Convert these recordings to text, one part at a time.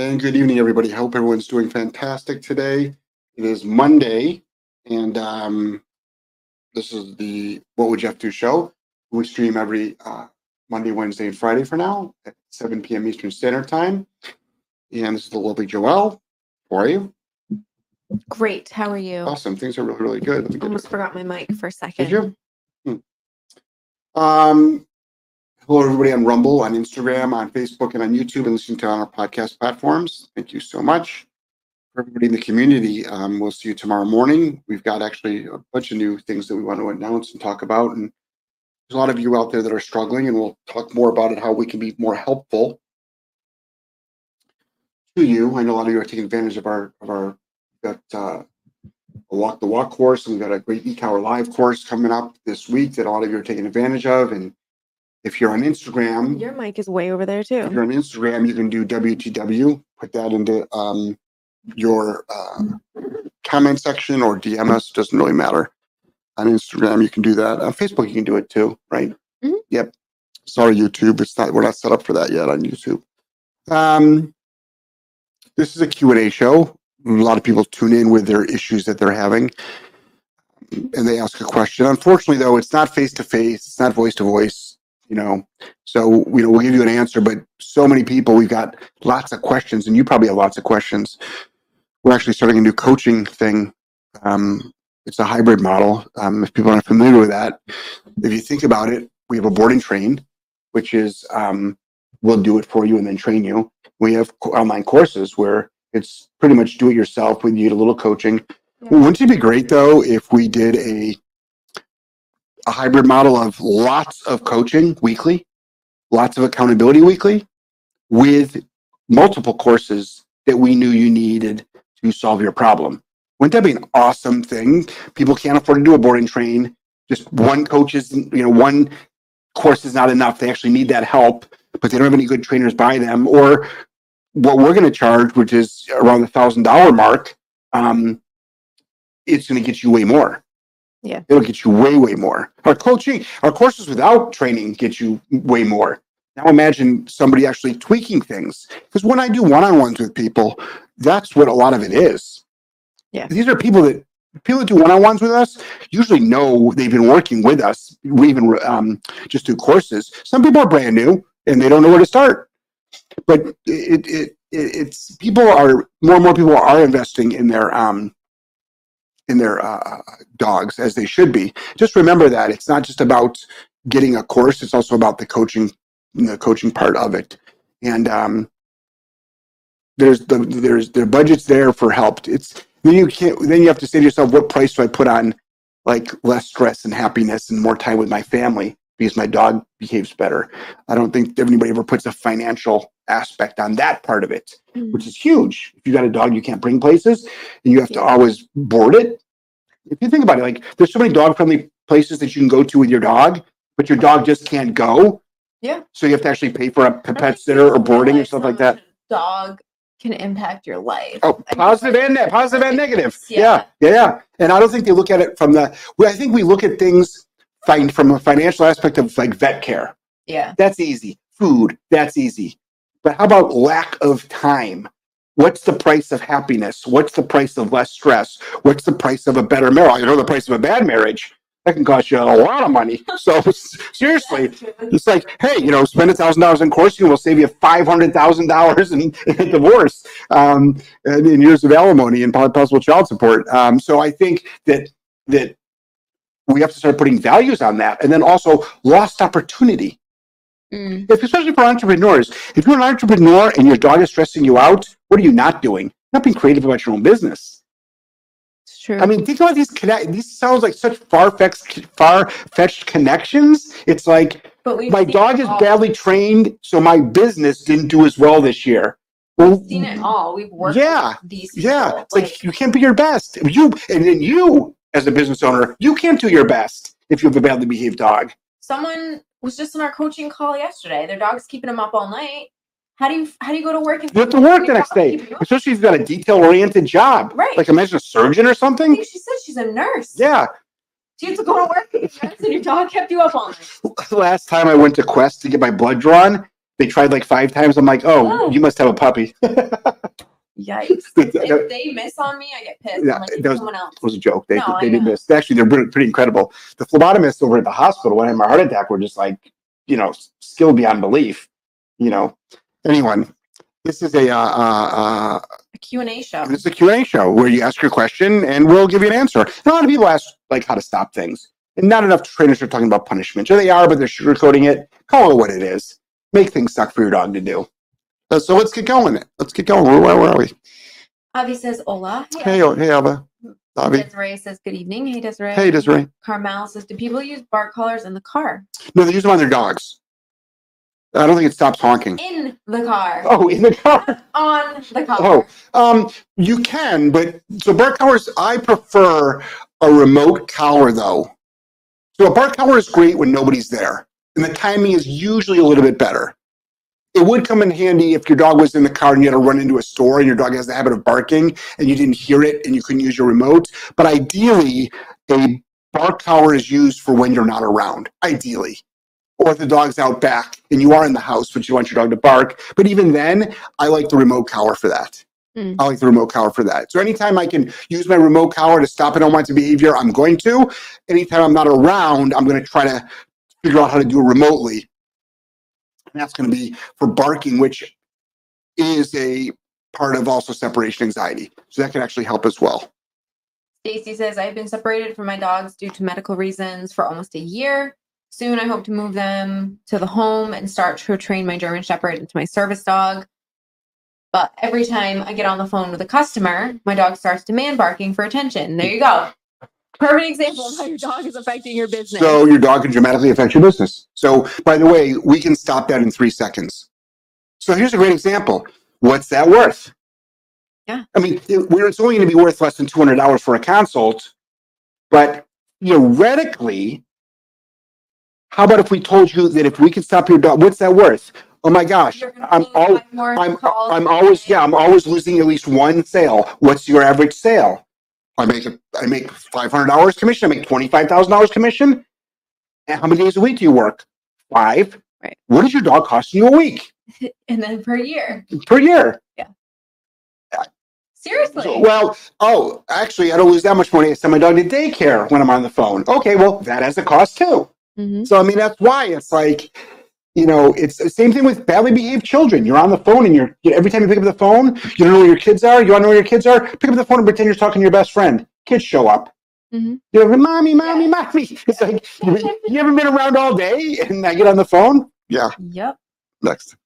And good evening, everybody. I Hope everyone's doing fantastic today. It is Monday, and um, this is the What Would You Jeff Do show. We stream every uh, Monday, Wednesday, and Friday for now at 7 p.m. Eastern Standard Time. And this is the lovely Joelle. How are you? Great. How are you? Awesome. Things are really, really good. Let me get Almost forgot my mic for a second. Did you? Hmm. Um, hello, everybody on Rumble, on Instagram, on Facebook, and on YouTube, and listening to on our podcast platforms. Thank you so much. For everybody in the community, um, we'll see you tomorrow morning. We've got actually a bunch of new things that we want to announce and talk about. And there's a lot of you out there that are struggling, and we'll talk more about it, how we can be more helpful to you. I know a lot of you are taking advantage of our of our got uh, a walk the walk course, and we've got a great e-collar live course coming up this week that a lot of you are taking advantage of. And if you're on Instagram, Your mic is way over there too. if you're on Instagram, you can do WTW, put that into um, your uh, comment section or DM us, doesn't really matter. On Instagram, you can do that. On Facebook, you can do it too, right? Mhm. Yep. Sorry, YouTube. It's not, we're not set up for that yet on YouTube. Um, this is a Q&A show. A lot of people tune in with their issues that they're having and they ask a question. Unfortunately, though, it's not face to face, it's not voice to voice, you know. So, you know, we'll give you an answer, but so many people, we've got lots of questions, and you probably have lots of questions. We're actually starting a new coaching thing. Um, it's a hybrid model. Um, if people aren't familiar with that, if you think about it, we have a board and train, which is um, we'll do it for you and then train you. We have online courses where it's pretty much do it yourself. We need a little coaching. Wouldn't it be great though if we did a a hybrid model of lots of coaching weekly, lots of accountability weekly, with multiple courses that we knew you needed to solve your problem? Wouldn't that be an awesome thing? People can't afford to do a board and train. Just one coach is, you know, one course is not enough. They actually need that help, but they don't have any good trainers by them. Or what we're going to charge, which is around the thousand dollar mark, um, it's going to get you way more. Yeah. It'll get you way, way more. Our coaching, our courses without training get you way more. Now imagine somebody actually tweaking things. Because when I do one-on-ones with people, that's what a lot of it is. Yeah. These are people that people that do one-on-ones with us usually know they've been working with us. We even um, just do courses. Some people are brand new and they don't know where to start. But it, it, it it's people are more and more people are investing in their um in their uh, dogs as they should be. Just remember that it's not just about getting a course; it's also about the coaching, the coaching part of it. And um, there's the there's their budget's there for help. It's then you can't then you have to say to yourself, what price do I put on like less stress and happiness and more time with my family because my dog behaves better. I don't think anybody ever puts a financial aspect on that part of it mm-hmm. which is huge. If you got a dog you can't bring places, and you have to always board it. If you think about it, like there's so many dog friendly places that you can go to with your dog, but your dog just can't go. Yeah. So you have to actually pay for a pet sitter or boarding or stuff like that. Dog can impact your life. Oh, positive and ne- positive and negative. Yeah. Yeah. yeah. And I don't think they look at it from the. Well, I think we look at things find from a financial aspect of like vet care. Yeah. That's easy. Food, that's easy. But how about lack of time? What's the price of happiness? What's the price of less stress? What's the price of a better marriage? I know the price of a bad marriage. That can cost you a lot of money. So seriously, it's like, hey, you know, spend a thousand dollars in coursing, we'll save you five hundred thousand dollars in divorce, um, and in years of alimony and possible child support. Um, so I think that that we have to start putting values on that, and then also lost opportunity Mm, if, especially for entrepreneurs. If you're an entrepreneur and your dog is stressing you out, what are you not doing? Not being creative about your own business. it's true. I mean, think about these connect. These sounds like such far fetched, far fetched connections. It's like but my dog is badly trained, so my business didn't do as well this year. Well, We've seen it all. We've worked Yeah. with these yeah, people. it's like, you can't be your best. You and then you, as a business owner, you can't do your best if you have a badly behaved dog. someone was just in our coaching call yesterday. Their dog's keeping them up all night. How do you how do you go to work and You have to work the next day, especially if you've got a detail-oriented job. Right. Like imagine a surgeon or something. she said she's a nurse. Yeah. You have to go to work and your and your dog kept you up all night? Last time I went to Quest to get my blood drawn, They tried like five times. I'm like, oh, Oh. you must have a puppy. Yikes. if they miss on me, I get pissed. Yeah, I'm like, that was- someone else. was a joke. They, no, they did know. this. Actually, they're pretty, pretty incredible. The phlebotomists over at the hospital when I had my heart attack were just like, you know, skilled beyond belief. You know, anyone. This is a uh, uh, uh, A Q&A show. It's a Q&A show where you ask your question and we'll give you an answer. And a lot of people ask like how to stop things. And not enough trainers are talking about punishment. Or they are, but they're sugarcoating it. Call it what it is. Make things suck for your dog to do. So let's get going. Let's get going. Where, where, are we? Avi says hola. Hey, oh, hey, Alva. Avi. Desiree says good evening. Hey, Desiree. Hey, Desiree. Carmel says, do people use bark collars in the car? No, they use them on their dogs. I don't think it stops honking. In the car. Oh, in the car. On the car. Oh, um, you can, but so bark collars, I prefer a remote collar though. So a bark collar is great when nobody's there, and the timing is usually a little bit better. It would come in handy if your dog was in the car and you had to run into a store and your dog has the habit of barking and you didn't hear it and you couldn't use your remote. But ideally, a bark collar is used for when you're not around, ideally. Or if the dog's out back and you are in the house, but you want your dog to bark. But even then, I like the remote collar for that. Mm. I like the remote collar for that. So anytime I can use my remote collar to stop an unwanted behavior, I'm going to. Anytime I'm not around, I'm going to try to figure out how to do it remotely. And that's going to be for barking, which is a part of also separation anxiety. So that can actually help as well. Stacy says, I've been separated from my dogs due to medical reasons for almost a year. Soon I hope to move them to the home and start to train my German Shepherd into my service dog. But every time I get on the phone with a customer, my dog starts demand barking for attention. There you go. Perfect example of how your dog is affecting your business. So your dog can dramatically affect your business. So by the way, we can stop that in three seconds. So here's a great example. What's that worth? Yeah. I mean, it's only going to be worth less than two hundred dollars for a consult, but theoretically, how about if we told you that if we could stop your dog, what's that worth? Oh my gosh, I'm all, I'm, I'm always, yeah, I'm always losing at least one sale. What's your average sale? I make, a, I make five hundred dollars commission. I make twenty-five thousand dollars commission. And how many days a week do you work? Five. Right. What does your dog cost you a week and then per year. per year? Yeah. Seriously. So, well, oh, actually, I don't lose that much money. I send my dog to daycare when I'm on the phone. Okay, well, that has a cost too. Mhm. So I mean, that's why it's like, you know, it's the same thing with badly behaved children. You're on the phone, and you're you- every time you pick up the phone, you don't know where your kids are. You want to know where your kids are? Pick up the phone and pretend you're talking to your best friend. Kids show up. Mhm. You know, mommy, mommy, mommy. It's like you, you haven't been around all day, and I get on the phone. Yeah, Yep. next.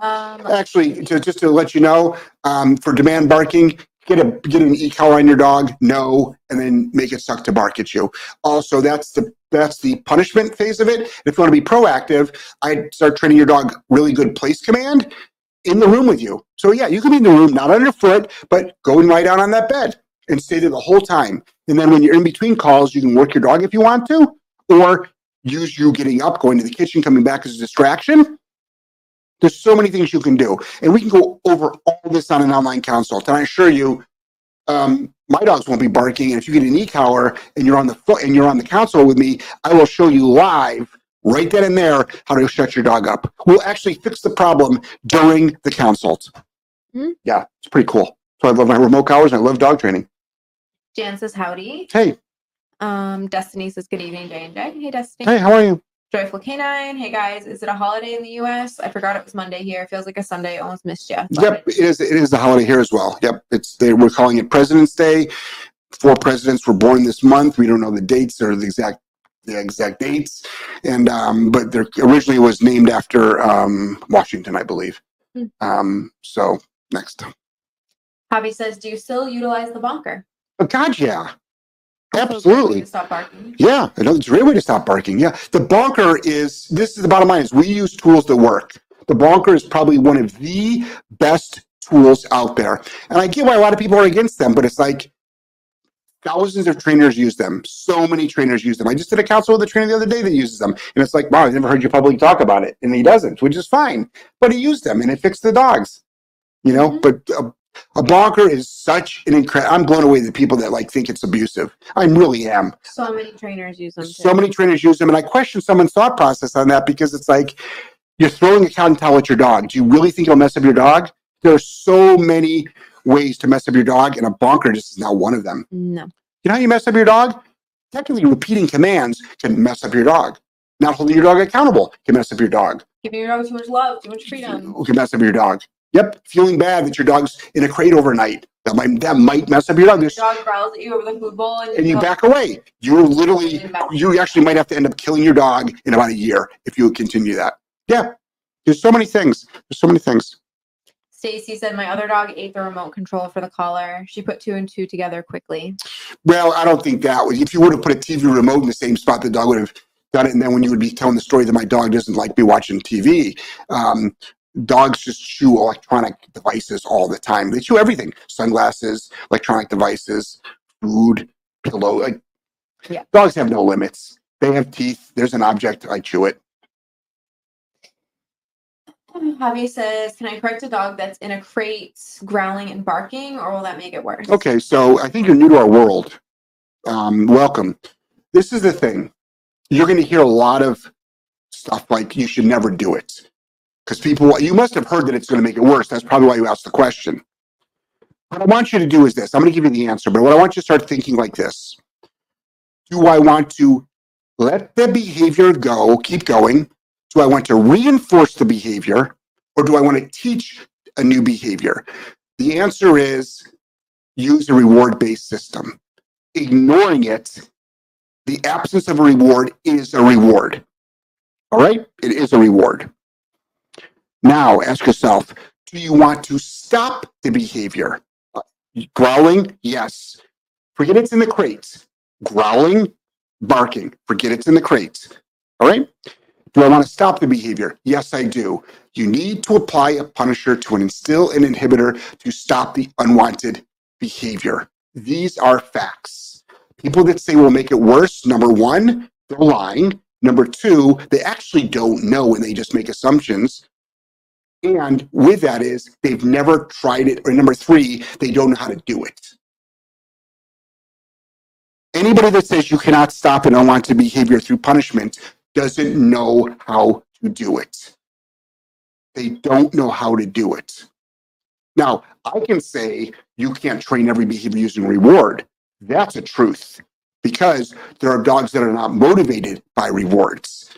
Um, Actually, to, just to let you know, um, for demand barking, get a get an e-collar on your dog, no, and then make it suck to bark at you. Also, that's the that's the punishment phase of it. If you want to be proactive, I'd start training your dog really good place command in the room with you. So yeah, you can be in the room, not underfoot, but go and lie down on that bed and stay there the whole time. And then when you're in between calls, you can work your dog if you want to, or use you getting up, going to the kitchen, coming back as a distraction. There's so many things you can do. And we can go over all this on an online consult. And I assure you, um, my dogs won't be barking. And if you get an e-collar and you're on the foot and you're on the console with me, I will show you live right then and there how to shut your dog up. We'll actually fix the problem during the consult. Hmm. Yeah, it's pretty cool. So I love my remote collars and I love dog training. Jan says howdy. Hey, Um, Destiny says good evening, J and J. Hey, Destiny. hey, how are you? Joyful Canine. Hey guys, is it a holiday in the U.S.? I forgot it was Monday here. Feels like a Sunday. Almost missed you. Yep, it is. It is the holiday here as well. Yep, it's they we're calling it President's Day. Four presidents were born this month. We don't know the dates or the exact the exact dates, and um, but there originally was named after um, Washington, I believe. Hmm. Um, so next, Javi says, do you still utilize the bonker? oh God, yeah, Also a great way absolutely. to Stop barking. Yeah, I know it's a great way to stop barking. Yeah, the bonker is. This is the bottom line: is we use tools that work. The bonker is probably one of the best tools out there, and I get why a lot of people are against them. But it's like thousands of trainers use them. So many trainers use them. I just did a council with a trainer the other day that uses them, and it's like, wow, I've never heard you publicly talk about it, and he doesn't, which is fine. But he used them, and it fixed the dogs. You know, Mhm. but. Uh, a bonker is such an incredible. I'm blown away the people that like think it's abusive. I really am. So many trainers use them. So many trainers use them, and I question someone's thought process on that because it's like You're throwing a cotton towel at your dog. Do you really think it'll mess up your dog? There are so many ways to mess up your dog, and a bonker just is not one of them. No. You know how you mess up your dog? Technically, repeating commands can mess up your dog. Not holding your dog accountable can mess up your dog. Giving your dog too much love, too much freedom. Can mess up your dog. Yep. Feeling bad that your dog's in a crate overnight. That might that might mess up your dog. There's, Your dog growls at you over the food bowl and, and you back away. You're literally you actually might have to end up killing your dog in about a year if you continue that. Yeah. There's so many things. There's so many things. Stacy said my other dog ate the remote control for the collar. She put two and two together quickly. Well, I don't think that was. If you would have put a TV remote in the same spot, the dog would have done it. And then when you would be telling the story that my dog doesn't like me watching TV, um, dogs just chew electronic devices all the time. They chew everything: sunglasses, electronic devices, food, pillow. Like, Yeah. dogs have no limits. They have teeth. There's an object. I chew it. Javi says, Can I correct a dog that's in a crate growling and barking, or will that make it worse? Okay, so I think you're new to our world. Um, welcome. This is the thing. You're going to hear a lot of stuff like you should never do it. Because people, you must have heard that it's going to make it worse. That's probably why you asked the question. What I want you to do is this I'm going to give you the answer, but what I want you to start thinking like this Do I want to let the behavior go, keep going? Do I want to reinforce the behavior, or do I want to teach a new behavior? The answer is use a reward based system. Ignoring it, the absence of a reward is a reward. All right? It is a reward. Now ask yourself do you want to stop the behavior? Uh, Growling? Yes. Forget it's in the crate. Growling, barking. Forget it's in the crate. All right? Do I want to stop the behavior? Yes, I do. You need to apply a punisher to instill an inhibitor to stop the unwanted behavior. These are facts. People that say we'll make it worse, number one, they're lying. Number two, they actually don't know and they just make assumptions. And with that is they've never tried it. Or number three, they don't know how to do it. Anybody that says you cannot stop an unwanted behavior through punishment doesn't know how to do it. They don't know how to do it. Now, I can say you can't train every behavior using reward. That's a truth because there are dogs that are not motivated by rewards.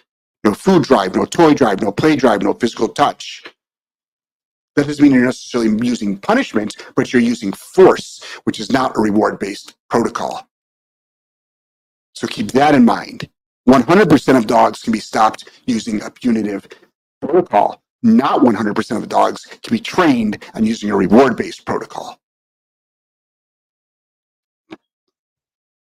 No food drive, no toy drive, no play drive, no physical touch. That doesn't mean you're necessarily using punishment, but you're using force, which is not a reward based protocol. So keep that in mind. 100% of dogs can be stopped using a punitive protocol. Not 100% of dogs can be trained on using a reward based protocol.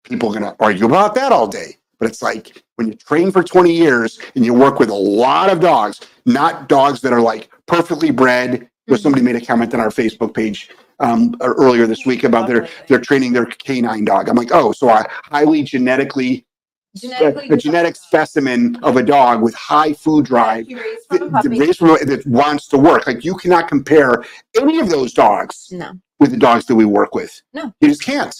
People are going to argue about that all day. But it's like when you train for 20 years and you work with a lot of dogs, not dogs that are like perfectly bred. Where somebody made a comment on our Facebook page um, earlier this week about their they're training their canine dog. I'm like, oh, so a highly genetically Genetically a, a genetic specimen of a dog with high food drive that, from a puppy. raised from that wants to work. Like you cannot compare any of those dogs No. with the dogs that we work with. No. You just can't.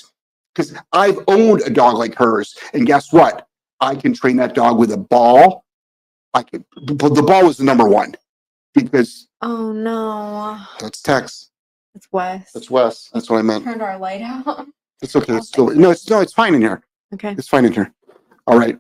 Because I've owned a dog like hers, and guess what? I can train that dog with a ball. I could, but the ball was the number one because Oh no. that's Tex. It's Wes. That's Wes. That's what I meant. Turned our light out. It's okay. It's still no. It's no. It's fine in here. Okay. It's fine in here. All right.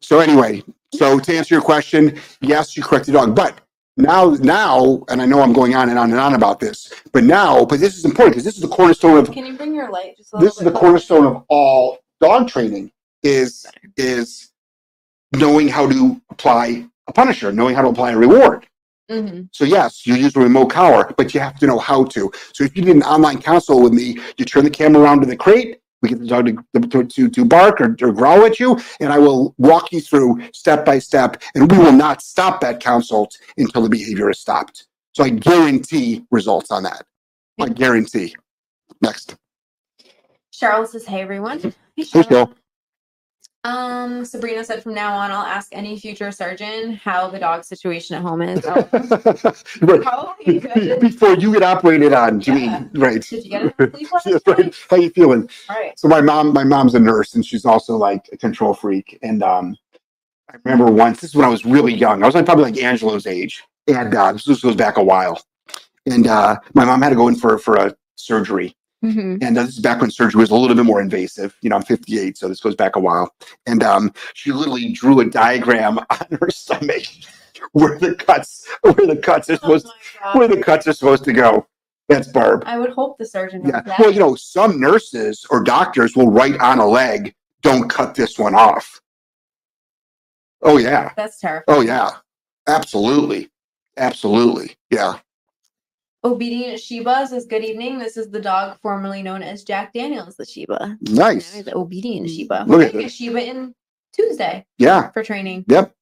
So anyway, so to answer your question, yes, you correct the dog, but now, now, and I know I'm going on and on and on about this, but now, but this is important because this is the cornerstone of Can you bring your light just a little this is the bit cornerstone of all dog training is is knowing how to apply a punisher, knowing how to apply a reward. hmm So yes, you use a remote collar, but you have to know how to. So if you did an online console with me, you turn the camera around to the crate, we get the dog to, to, to, to bark or, or growl at you, and I will walk you through step by step, and we will not stop that consult until the behavior is stopped. So I guarantee results on that. I guarantee. Next. Cheryl says, "Hey everyone." Hey, Hey, Cheryl. Um, Sabrina said, "From now on, I'll ask any future surgeon how the dog situation at home is." Oh, right. Before you get operated on, you Yeah. mean, right. Did you get enough sleep last That's night? right. How you feeling? All right. So my mom, my mom's a nurse and she's also like a control freak. And um, I remember once, this is when I was really young. I was like probably like Angelo's age. And uh, this goes back a while. And uh, my mom had to go in for, for a surgery. Mhm. And this is back when surgery was a little bit more invasive. You know, I'm 58, so this goes back a while. And um, she literally drew a diagram on her stomach where the cuts, where the cuts are Oh supposed, my where the cuts are supposed to go. That's Barb. I would hope the surgeon Yeah. that. Well, you know, some nurses or doctors will write on a leg, "Don't cut this one off." Oh yeah. That's terrifying. Oh yeah. Absolutely. Absolutely. Yeah. Obedient Shiba says, Good evening. This is the dog formerly known as Jack Daniels, the Shiba. Nice. He's Obedient Shiba. Look We're at getting a this. Shiba in Tuesday Yeah. for training. Yep.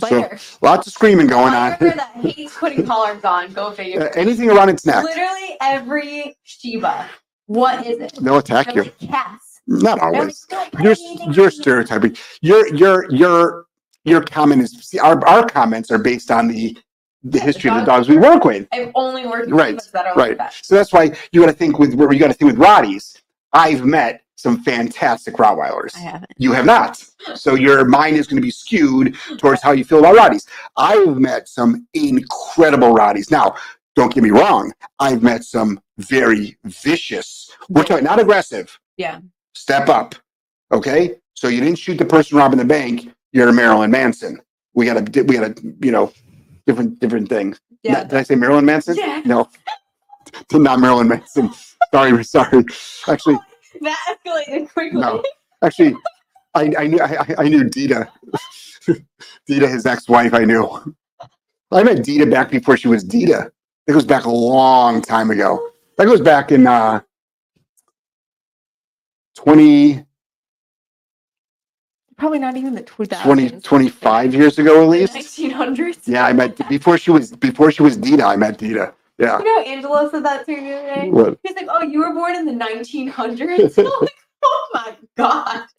So lots of screaming going on. That hates putting collars on. Go figure. Uh, anything around its neck, Literally every Shiba. What is it? they'll attack They're you. like cats. Not like, always. "Don't You're you're on me." stereotyping. Your your your your comment is see, our our comments are based on the the history of the dogs we work with. I've only worked with Right, Shibas that are right. like that. So that's why you got to think with you got to think with Rotties. I've met some fantastic Rottweilers. I haven't. You have not. So your mind is going to be skewed towards how you feel about Rotties. I've met some incredible Rotties. Now, don't get me wrong. I've met some very vicious. We're talking not aggressive. Yeah. Step up. Okay. So you didn't shoot the person robbing the bank. You're a Marilyn Manson. We got to, we got to, you know, different, different things. Yeah. Did I say Marilyn Manson? Yeah. No. Not Marilyn Manson. Sorry, sorry. Actually, That escalated quickly. no. Actually, I, I knew I, I- knew Dita. Dita, his ex-wife, I knew. I met Dita back before she was Dita. That goes back a long time ago. That goes back in uh 20, Probably not even the 2000s. 20 25 years ago at least. 1900s. Yeah, I met before she was before she was Dita, I met Dita. Yeah. You know, Angela said that to me the other day. What? He's like, "Oh, you were born in the 1900s." I'm like, "Oh my god."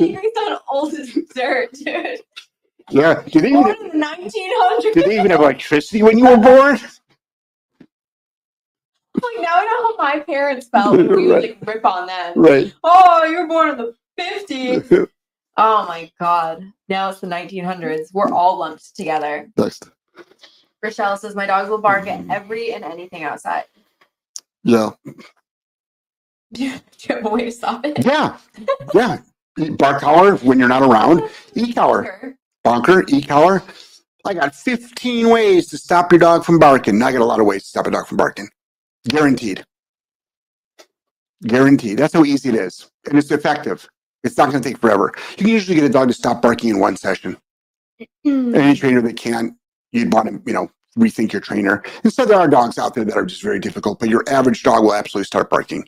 You sound old as dirt, dude. Yeah. Did they Born even in the 1900s. did they even have electricity when you were born? Like now I know how my parents felt when we would like rip on them. Right. Oh, you were born in the 50s. Oh my god. Now it's the 1900s. We're all lumped together. Next. Rochelle says my dogs will bark at every and anything outside. Yeah. Do you have a way to stop it? Yeah. Yeah. Bark collar when you're not around. E collar. Bonker, e collar. I got 15 ways to stop your dog from barking. I got a lot of ways to stop a dog from barking. Guaranteed. Guaranteed. That's how easy it is. And it's effective. It's not going to take forever. You can usually get a dog to stop barking in one session. Mm. Any trainer that can't, you'd want to, you know, rethink your trainer. And so there are dogs out there that are just very difficult, but your average dog will absolutely start barking.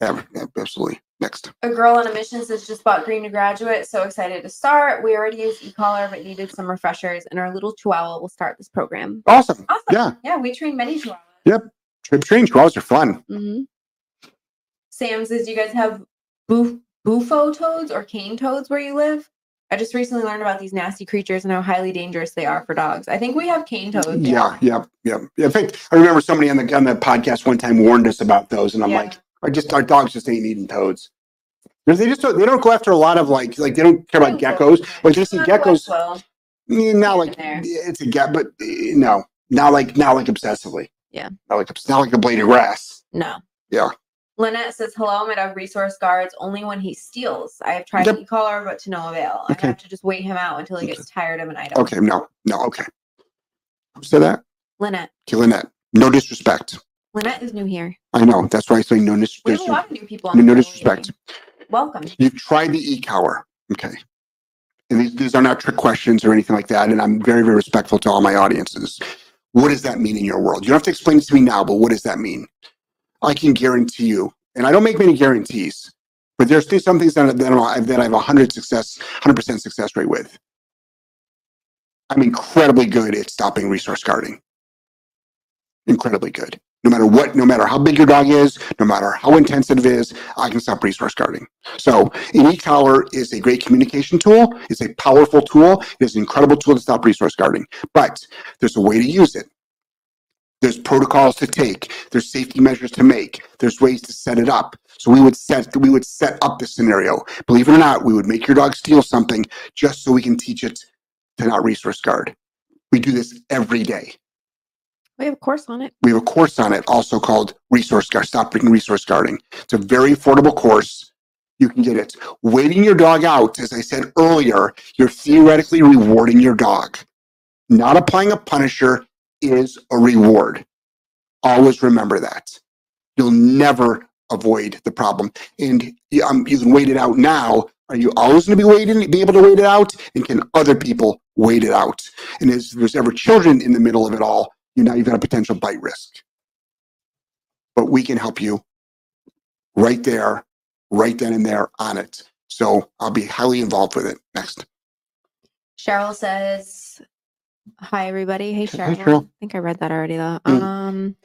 Absolutely. Next. A girl on a mission says just bought Green to graduate. So excited to start. We already use e-collar, but needed some refreshers, and our little chihuahua will start this program. Awesome. Awesome. Yeah. Yeah, we train many chihuahuas. Trip train chihuahuas are fun. hmm Sam says, "Do you guys have buf- bufo toads or cane toads where you live?" I just recently learned about these nasty creatures and how highly dangerous they are for dogs. I think we have cane toads. Yeah, yeah, yeah. yeah. In fact, I remember somebody on the on the podcast one time warned us about those, and I'm Yeah. like, I just our dogs just ain't eating toads. They just don't, they don't go after a lot of like like they don't care about geckos. Like they see geckos, well. not like it's a get, but eh, no, not like not like obsessively. Yeah. not like not like a blade of grass. No. Yeah. Lynette says, hello, my dog resource guards only when he steals. I have tried Yep. e-collar, but to no avail. I have to just wait him out until he Okay. gets tired of an item. Okay, no, no, okay. Who said that? Lynette. Killing that. No disrespect. Lynette is new here. I know. That's why I say no dis- We have a lot of new people on no the show disrespect. Welcome. You've tried the e-collar. Okay. And these, these are not trick questions or anything like that. And I'm very, very respectful to all my audiences. What does that mean in your world? You don't have to explain it to me now, but what does that mean? I can guarantee you, and I don't make many guarantees, but there's still some things that, that, I, that I have a hundred success, hundred percent success rate with. I'm incredibly good at stopping resource guarding. Incredibly good. No matter what, no matter how big your dog is, no matter how intense it is, I can stop resource guarding. So an e-collar is a great communication tool. It's a powerful tool. It is an incredible tool to stop resource guarding. But there's a way to use it. There's protocols to take. There's safety measures to make. There's ways to set it up. So we would set we would set up the scenario. Believe it or not, we would make your dog steal something just so we can teach it to not resource guard. We do this every day. We have a course on it. We have a course on it also called Resource Guard, Stop Breaking Resource Guarding. It's a very affordable course. You can get it. Waiting your dog out, as I said earlier, you're theoretically rewarding your dog. Not applying a punisher is a reward. Always remember that. You'll never avoid the problem. And you, um, you can wait it out now. Are you always going to be waiting, be able to wait it out? And can other people wait it out? And if there's ever children in the middle of it all, you now you've got a potential bite risk. But we can help you right there, right then and there on it. So I'll be highly involved with it. Next. Cheryl says, "Hi everybody. Hey Hey, Cheryl. Cheryl. I think I read that already though. Mm. Um,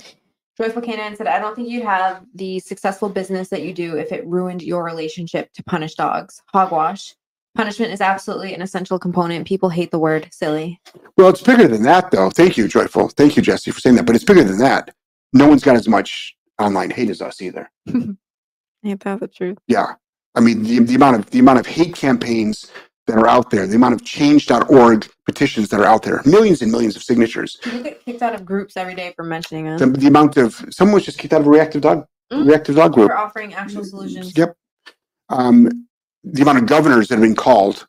Joyful Canine said, "I don't think you'd have the successful business that you do if it ruined your relationship to punish dogs. Hogwash. Punishment is absolutely an essential component. People hate the word silly. Well, it's bigger than that, though. Thank you, Joyful. Thank you, Jesse, for saying that. But it's bigger than that. No one's got as much online hate as us either. Ain't that the truth? Yeah. I mean, the, the amount of the amount of hate campaigns that are out there, the amount of change.org petitions that are out there, millions and millions of signatures. People get kicked out of groups every day for mentioning us. The, the amount of someone was just kicked out of a reactive dog Mm. reactive dog group. for offering actual solutions. Yep. Um, the amount of governors that have been called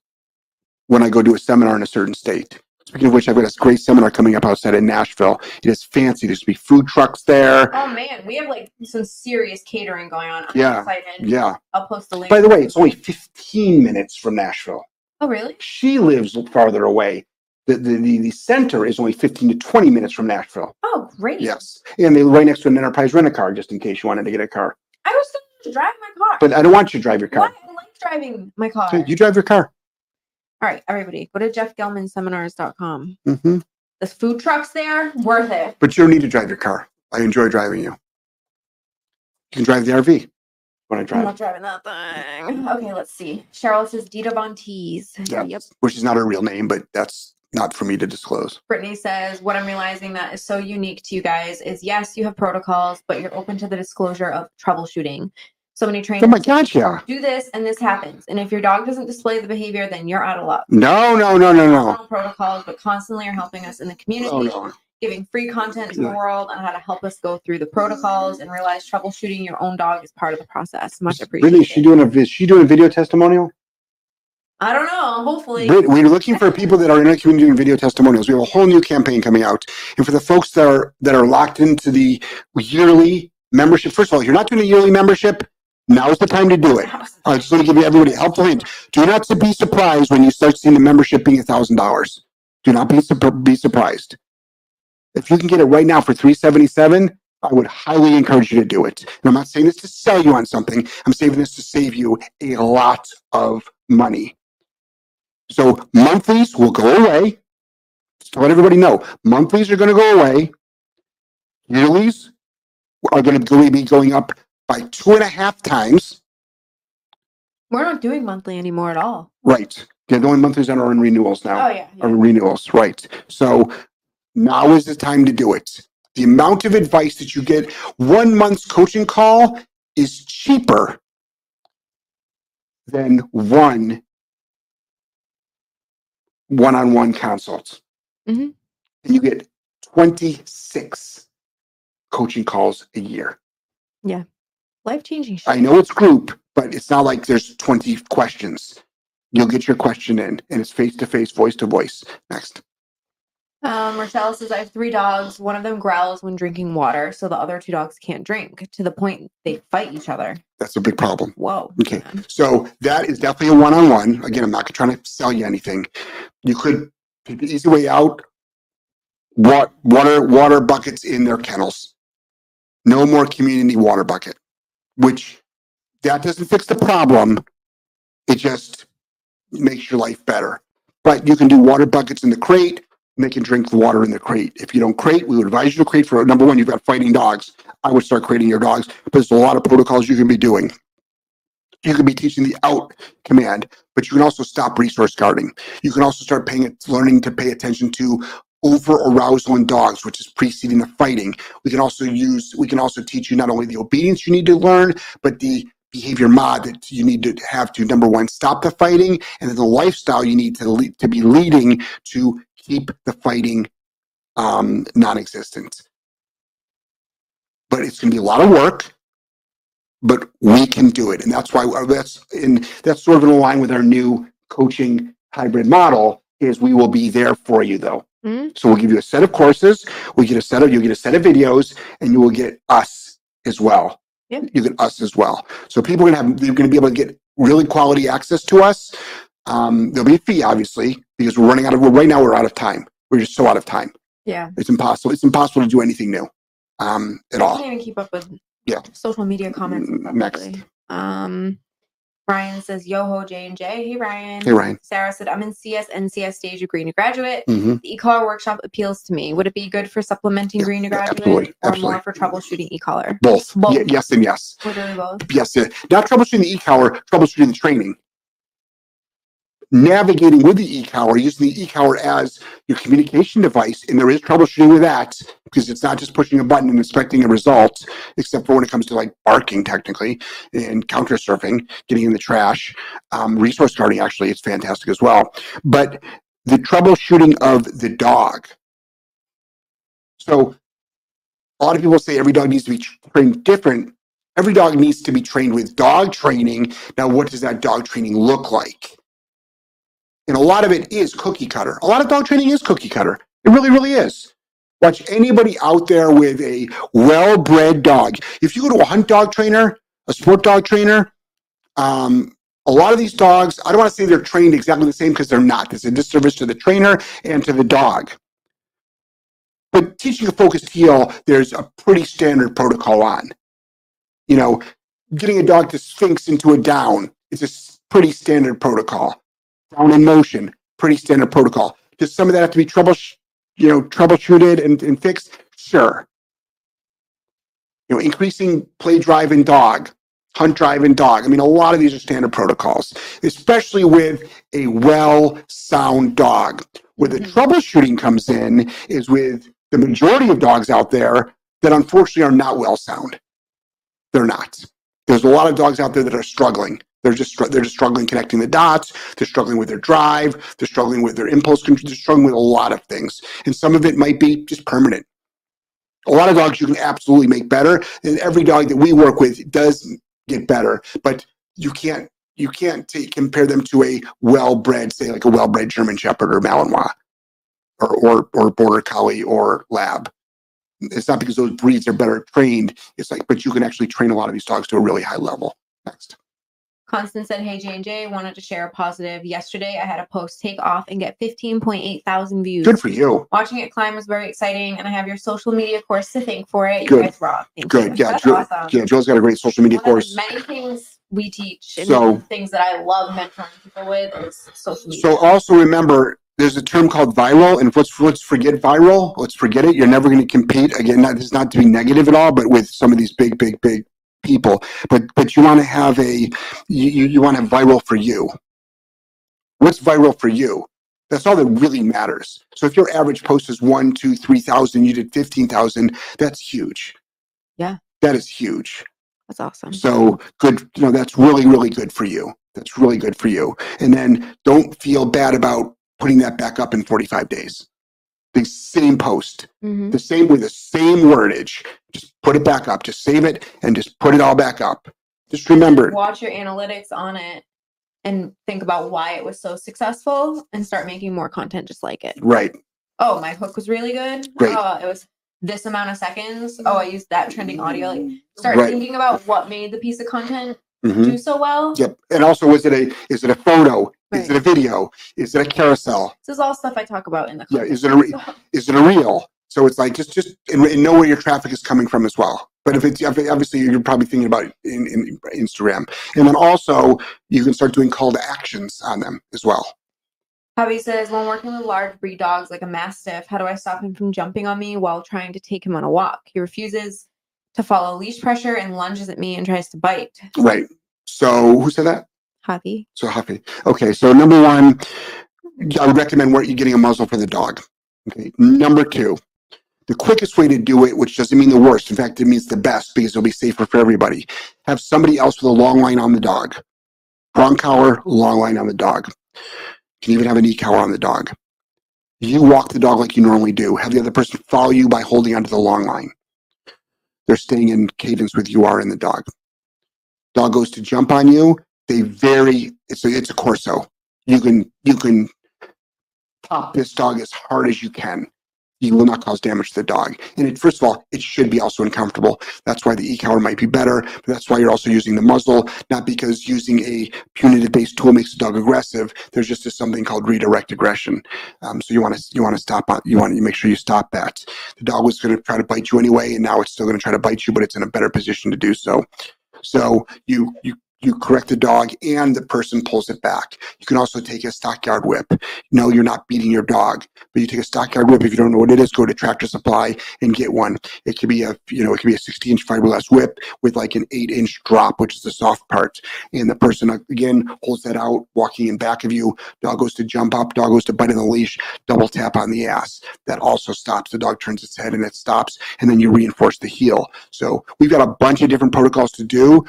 when I go do a seminar in a certain state. Speaking of which, I've got this great seminar coming up outside in Nashville. It is fancy. There's to be food trucks there. Oh man, we have like some serious catering going on. I'm Yeah, excited. Yeah. I'll post the link. By the way, it's only 15 minutes from Nashville. Oh really? She lives farther away. The, the, the, center is only 15 to 20 minutes from Nashville. Oh great. Yes. And they're right next to an enterprise rent a car just in case you wanted to get a car. I was going to drive my car. But I don't want you to drive your Why? car. I like driving my car. Okay, You drive your car. All right, everybody, go to jeffgellmanseminars.com. hmm The food trucks there, worth it. But you don't need to drive your car. I enjoy driving you. You can drive the RV when I I'm not driving that thing. Okay, let's see. Cheryl says Dita Von Teese. Yeah. Yep. Which is not her real name, but that's not for me to disclose. Brittany says, What I'm realizing that is so unique to you guys is yes, you have protocols, but you're open to the disclosure of troubleshooting. So many trainers Oh my gosh, yeah. do this and this happens. And if your dog doesn't display the behavior, then you're out of luck. No, no, no, no, no. Protocols, but constantly are helping us in the community, Oh, no. Giving free content to the world on how to help us go through the protocols and realize troubleshooting your own dog is part of the process. Much appreciated. Really, is she doing a is she doing a video testimonial? I don't know. Hopefully, we're looking for people that are in our community doing video testimonials. We have a whole new campaign coming out, and for the folks that are that are locked into the yearly membership. First of all, if you're not doing a yearly membership. Now is the time to do it. I just want to give you everybody a helpful hint. Do not be surprised when you start seeing the membership being a thousand dollars. Do not be be surprised. If you can get it right now for three seventy seven, I would highly encourage you to do it. And I'm not saying this to sell you on something. I'm saving this to save you a lot of money. So monthlies will go away. Just to let everybody know, monthlies are going to go away. Yearlies are going to be going up by two and a half times. we're not doing monthly anymore at all. Right. Yeah, the only monthlies that are in renewals now Oh yeah, are renewals. Right. So now is the time to do it. The amount of advice that you get, one month's coaching call is cheaper than one one-on-one consult. Mhm. And you get 26 coaching calls a year. Yeah. Life changing. I know it's group, but it's not like there's 20 questions. You'll get your question in and it's face to face, voice to voice. Next. Um, Rochelle says I have three dogs. One of them growls when drinking water, so the other two dogs can't drink to the point they fight each other. That's a big problem. Whoa. Okay. man. So that is definitely a one on one. Again, I'm not trying to sell you anything. You could take the easy way out. What water water buckets in their kennels. No more community water bucket, which that doesn't fix the problem. It just makes your life better. But you can do water buckets in the crate. They can drink the water in the crate. If you don't crate, we would advise you to crate for number one, you've got fighting dogs. I would start crating your dogs, but there's a lot of protocols you can be doing. You can be teaching the out command, but you can also stop resource guarding. You can also start paying it, learning to pay attention to over arousal in dogs, which is preceding the fighting. We can also use, we can also teach you not only the obedience you need to learn, but the behavior mod that you need to have to number one, stop the fighting, and then the lifestyle you need to lead, to be leading to keep the fighting um, non-existent. But it's going to be a lot of work, but we can do it, and that's why uh, that's in that's sort of in line with our new coaching hybrid model. Is we will be there for you though. Mhm. So we'll give you a set of courses, we get a set of you'll get a set of videos, and you will get us as well. Yeah. You get us as well. So people are gonna have they're gonna be able to get really quality access to us. Um, there'll be a fee, obviously, because we're running out of well, right now we're out of time. We're just so out of time. Yeah. It's impossible. It's impossible to do anything new um, at I all. can't even keep up with Yeah. social media comments. Mm, next. Um, Ryan says, "Yo ho J and J." Hey Ryan. Hey Ryan. Sarah said, "I'm in CS NCS stage of green to graduate. hmm The e-collar workshop appeals to me. Would it be good for supplementing Yeah, green to graduate, absolutely, or absolutely. more for troubleshooting e-collar? Both. Both. Ye- yes and yes. Literally both. Yes. yeah. Not troubleshooting the e-collar, troubleshooting the training. Navigating with the e-collar, using the e-collar as your communication device, and there is troubleshooting with that because it's not just pushing a button and expecting a result, except for when it comes to like barking technically and counter surfing, getting in the trash, um, resource guarding. Actually, it's fantastic as well. But the troubleshooting of the dog. So a lot of people say every dog needs to be trained different. Every dog needs to be trained with dog training. Now, what does that dog training look like? And a lot of it is cookie cutter. A lot of dog training is cookie cutter. It really, really is. Watch anybody out there with a well bred dog. If you go to a hunt dog trainer, a sport dog trainer, um, a lot of these dogs, I don't want to say they're trained exactly the same because they're not. It's a disservice to the trainer and to the dog. But teaching a focused heel, there's a pretty standard protocol on. You know, getting a dog to sphinx into a down, it's a pretty standard protocol. Down in motion, pretty standard protocol. Does some of that have to be trouble, you know, troubleshooted and, and fixed? Sure. You know, increasing play drive and dog, hunt drive and dog. I mean, a lot of these are standard protocols, especially with a well sound dog. Where the Mhm. troubleshooting comes in is with the majority of dogs out there that unfortunately are not well sound. They're not. There's a lot of dogs out there that are struggling. They're just they're just struggling connecting the dots. They're struggling with their drive. They're struggling with their impulse control. They're struggling with a lot of things, and some of it might be just permanent. A lot of dogs you can absolutely make better, and every dog that we work with does get better. But you can't you can't take, compare them to a well-bred, say like a well-bred German Shepherd or Malinois, or or or Border Collie or Lab. It's not because those breeds are better trained. It's like, but you can actually train a lot of these dogs to a really high level. Next. Constance said, "Hey J and J, wanted to share a positive. Yesterday, I had a post take off and get 15.8 thousand views. Good for you. Watching it climb was very exciting, and I have your social media course to thank for it. You Good. guys rock. Thank Good. you. Yeah, That's Joe, awesome. yeah. Joe's got a great social media One course. many things we teach and So- one of the things that I love mentoring people with is social media. So also remember, there's a term called viral, and let's let's forget viral. Let's forget it. You're never going to compete again. Not, this is not to be negative at all, but with some of these big, big, big people. But but you want to have a you you, want to have viral for you. What's viral for you? That's all that really matters. So if your average post is one, two, three thousand, you did fifteen thousand. That's huge. Yeah. that is huge. That's awesome. So good, you know, that's really, really good for you. That's really good for you. And then don't feel bad about putting that back up in 45 days. The same post, Mhm. the same with the same wordage. Just put it back up. Just save it and just put it all back up. Just remember, Watch your analytics on it and think about why it was so successful and start making more content just like it. right, Oh, my hook was really good. Great. Oh, it was this amount of seconds. Oh, I used that trending audio. Like, start Right. thinking about what made the piece of content mhm. do so well. Yep. And also, is it a is it a photo? Is it a video? Is it a carousel? This is all stuff I talk about in the Yeah, is it a re- is it a reel? So it's like just just and, and know where your traffic is coming from as well. But if it's obviously you're probably thinking about in, in Instagram, and then also you can start doing call to actions on them as well. Javi says, when working with large breed dogs like a mastiff, how do I stop him from jumping on me while trying to take him on a walk? He refuses to follow leash pressure and lunges at me and tries to bite. Right. So who said that? Javi. So happy. Okay. So number one, I would recommend where you're getting a muzzle for the dog. Okay. Number two, the quickest way to do it, which doesn't mean the worst. In fact, it means the best because it'll be safer for everybody. Have somebody else with a long line on the dog. Prong collar, long line on the dog. You can even have an e collar on the dog. You walk the dog like you normally do. Have the other person follow you by holding onto the long line. They're staying in cadence with you are in the dog. Dog goes to jump on you. They very it's a it's a corso. You can you can pop this dog as hard as you can. You will not cause damage to the dog. And it, first of all, it should be also uncomfortable. That's why the e-collar might be better. But that's why you're also using the muzzle, not because using a punitive-based tool makes the dog aggressive. There's just something called redirect aggression. Um, so you want to you want to stop on you want to make sure you stop that. The dog was going to try to bite you anyway, and now it's still going to try to bite you, but it's in a better position to do so. So you you you correct the dog and the person pulls it back. You can also take a stockyard whip. No, you're not beating your dog, but you take a stockyard whip. If you don't know what it is, go to Tractor Supply and get one. It could be a, you know, it could be a 60 inch fiberglass whip with like an eight inch drop, which is the soft part. And the person again holds that out, walking in back of you. Dog goes to jump up, dog goes to bite in the leash, double tap on the ass. That also stops. The dog turns its head and it stops. And then you reinforce the heel. So we've got a bunch of different protocols to do.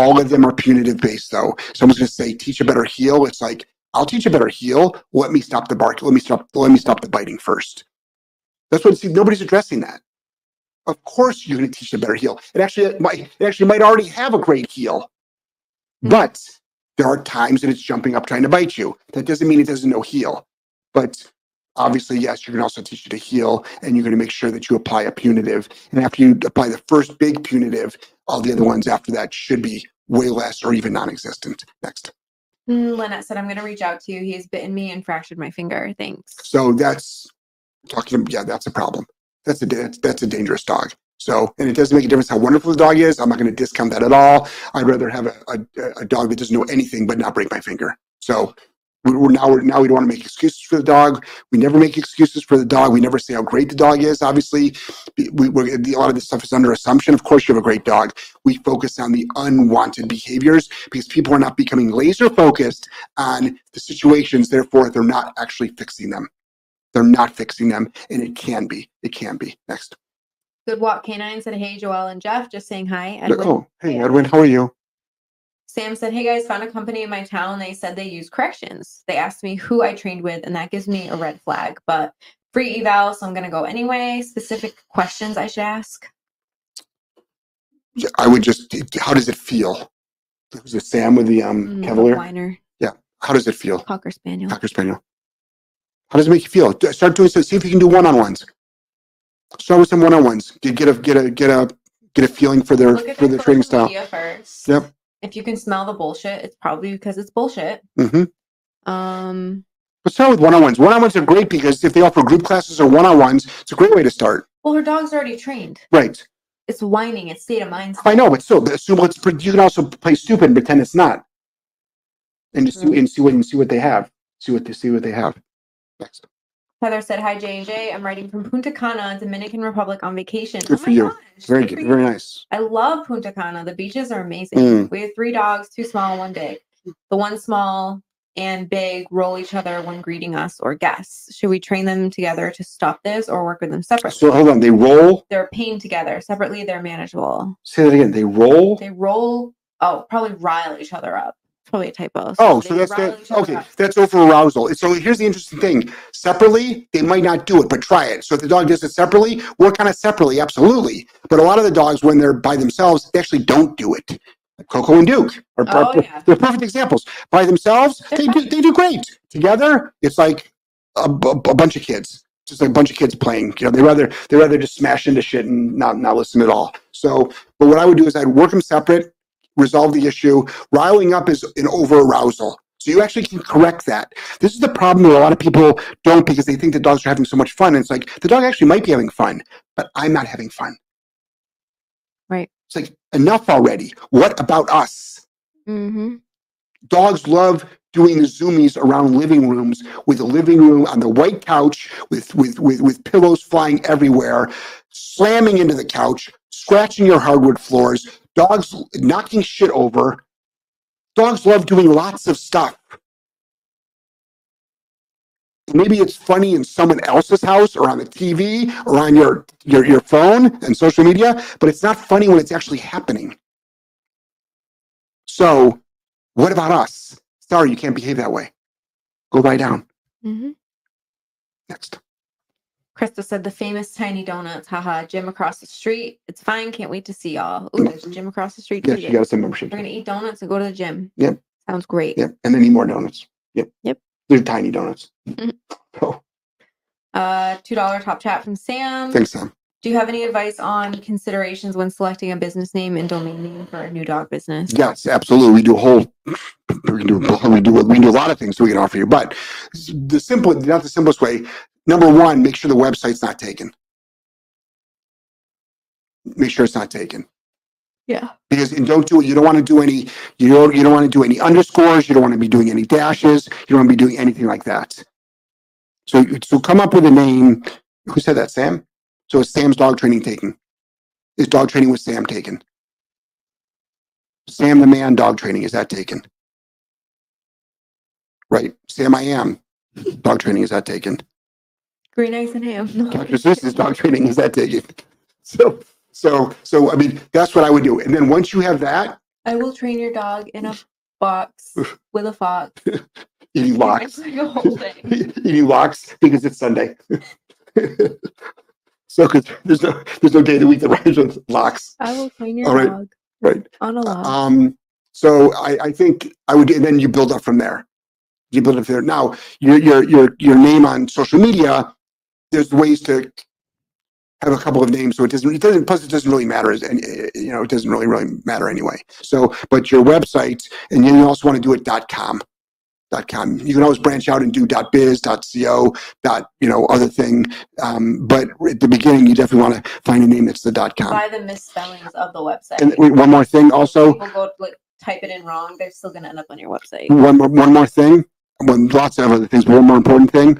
All of them are punitive based though. Someone's going to say, teach a better heel. It's like, I'll teach a better heel. Let me stop the bark. Let me stop, let me stop the biting first. That's what, see, nobody's addressing that. Of course you're going to teach a better heel. It actually it might, it actually might already have a great heel. Hmm. But there are times that it's jumping up trying to bite you. That doesn't mean it doesn't know heel. But obviously, yes, you're going to also teach it to heel and you're going to make sure that you apply a punitive. And after you apply the first big punitive, all the other ones after that should be way less or even non-existent. Next. Mm, Lynette said, I'm going to reach out to you. He has bitten me and fractured my finger. Thanks. So that's talking. Yeah, that's a problem. That's a that's, that's a dangerous dog. So, and it doesn't make a difference how wonderful the dog is. I'm not going to discount that at all. I'd rather have a, a, a dog that doesn't know anything but not break my finger. So, we're, we're now we're, now we don't want to make excuses for the dog. We never make excuses for the dog. We never say how great the dog is. Obviously, we, we a lot of this stuff is under assumption. Of course, you have a great dog. We focus on the unwanted behaviors because people are not becoming laser focused on the situations. Therefore, they're not actually fixing them. They're not fixing them, and it can be. It can be. Next. Good Walk Canine said, Hey, Joel and Jeff, just saying hi. Edwin. Oh, hey, Edwin, how are you? Sam said, Hey guys, found a company in my town. They said they use corrections. They asked me who I trained with, and that gives me a red flag. But free eval, so I'm going to go anyway. Specific questions I should ask. I would just. How does it feel? Was it Sam with the um Mm, Cavalier? Yeah. How does it feel? Cocker Spaniel. Cocker Spaniel. How does it make you feel? Start doing so. See if you can do one-on-ones. Start with some one-on-ones. Get, get a get a get a get a feeling for their for their training style. first. Yep. If you can smell the bullshit, it's probably because it's bullshit. Mm-hmm. Um, But start with one-on-ones. One-on-ones are great because if they offer group classes or one-on-ones, it's a great way to start. well, her dog's already trained. Right. It's whining. It's state of mind. I know, but still, assume let's. You can also play stupid and pretend it's not, and just see, and see what and see what they have. See what they see what they have. Next. Heather said, "Hi J and J. I'm writing from Punta Cana, Dominican Republic, on vacation. Good Oh for my you. gosh, Very good good. Very you. nice. I love Punta Cana. The beaches are amazing. Mm. We have three dogs, two small, one big. The one small and big roll each other when greeting us or guests. Should we train them together to stop this or work with them separately? So hold on. They roll. they're pain together. Separately, they're manageable. Say that again. They roll. They roll. Oh, probably rile each other up. Probably a typo. Oh, so that's that. Okay, up. that's over arousal. So here's the interesting thing. Separately, they might not do it, but try it. So if the dog does it separately, work on it separately, absolutely. But a lot of the dogs, when they're by themselves, they actually don't do it. Like Coco and Duke are, Oh, are- yeah. they're perfect examples. By themselves, They're they do they do great. Together, it's like a, bu- a bunch of kids. Just like a bunch of kids playing. You know, they rather they rather just smash into shit and not not listen at all. So, but what I would do is I'd work them separate, resolve the issue. Riling up is an over arousal. So you actually can correct that. This is the problem that a lot of people don't because they think the dogs are having so much fun. And it's like the dog actually might be having fun, but I'm not having fun. Right. It's like enough already. What about us? Mhm. Dogs love doing the zoomies around living rooms with the living room on the white couch with, with, with, with pillows flying everywhere, slamming into the couch, scratching your hardwood floors, dogs knocking shit over. Dogs love doing lots of stuff. Maybe it's funny in someone else's house or on the TV or on your, your, your phone and social media, but it's not funny when it's actually happening. So what about us? Sorry, you can't behave that way. Go lie down. Mm-hmm. Next. Krista said the famous tiny donuts. Haha, gym across the street. It's fine. Can't wait to see y'all. Ooh, there's a gym across the street. Yes, you got us a membership. We're gonna eat donuts and go to the gym. Yep. Sounds great. Yep. And then eat more donuts. Yep. Yep. They're tiny donuts. Mhm. Oh, Uh, two dollar top chat from Sam. thanks, Sam. Do you have any advice on considerations when selecting a business name and domain name for a new dog business? Yes, absolutely. We do a whole, we can do, we do, we do a lot of things we can offer you, but the simple, not the simplest way. Number one, make sure the website's not taken. Make sure it's not taken. Yeah. Because and don't do it. You don't want to do any. You don't. You don't want to do any underscores. You don't want to be doing any dashes. You don't want to be doing anything like that. So, so come up with a name. Who said that? Sam. So is Sam's dog training taken? Is dog training with Sam taken? Sam the man dog training is that taken? Right. Sam I am dog training is that taken? Green eggs and ham. Dr. Seuss's dog training is that taken? So, so, so I mean that's what I would do. And then once you have that, I will train your dog in a box with a fox. eating locks. It's like a whole thing. eating locks because it's Sunday. so, because there's no there's no day of the week that rhymes with locks, I will train your All right. dog right? on a lock. Um, so I, I think I would, and then you build up from there. You build up there. Now your your your your name on social media. There's ways to have a couple of names, so it doesn't. It doesn't. Plus, it doesn't really matter. And you know, it doesn't really really matter anyway. So, but your website, and you also want to do it .com. .com. You can always branch out and do .biz, .co, dot you know other thing. Um, but at the beginning, you definitely want to find a name that's the .com. By the misspellings of the website. And wait, one more thing, also. people go like type it in wrong, they're still gonna end up on your website. one more one more thing lots of other things but one more important thing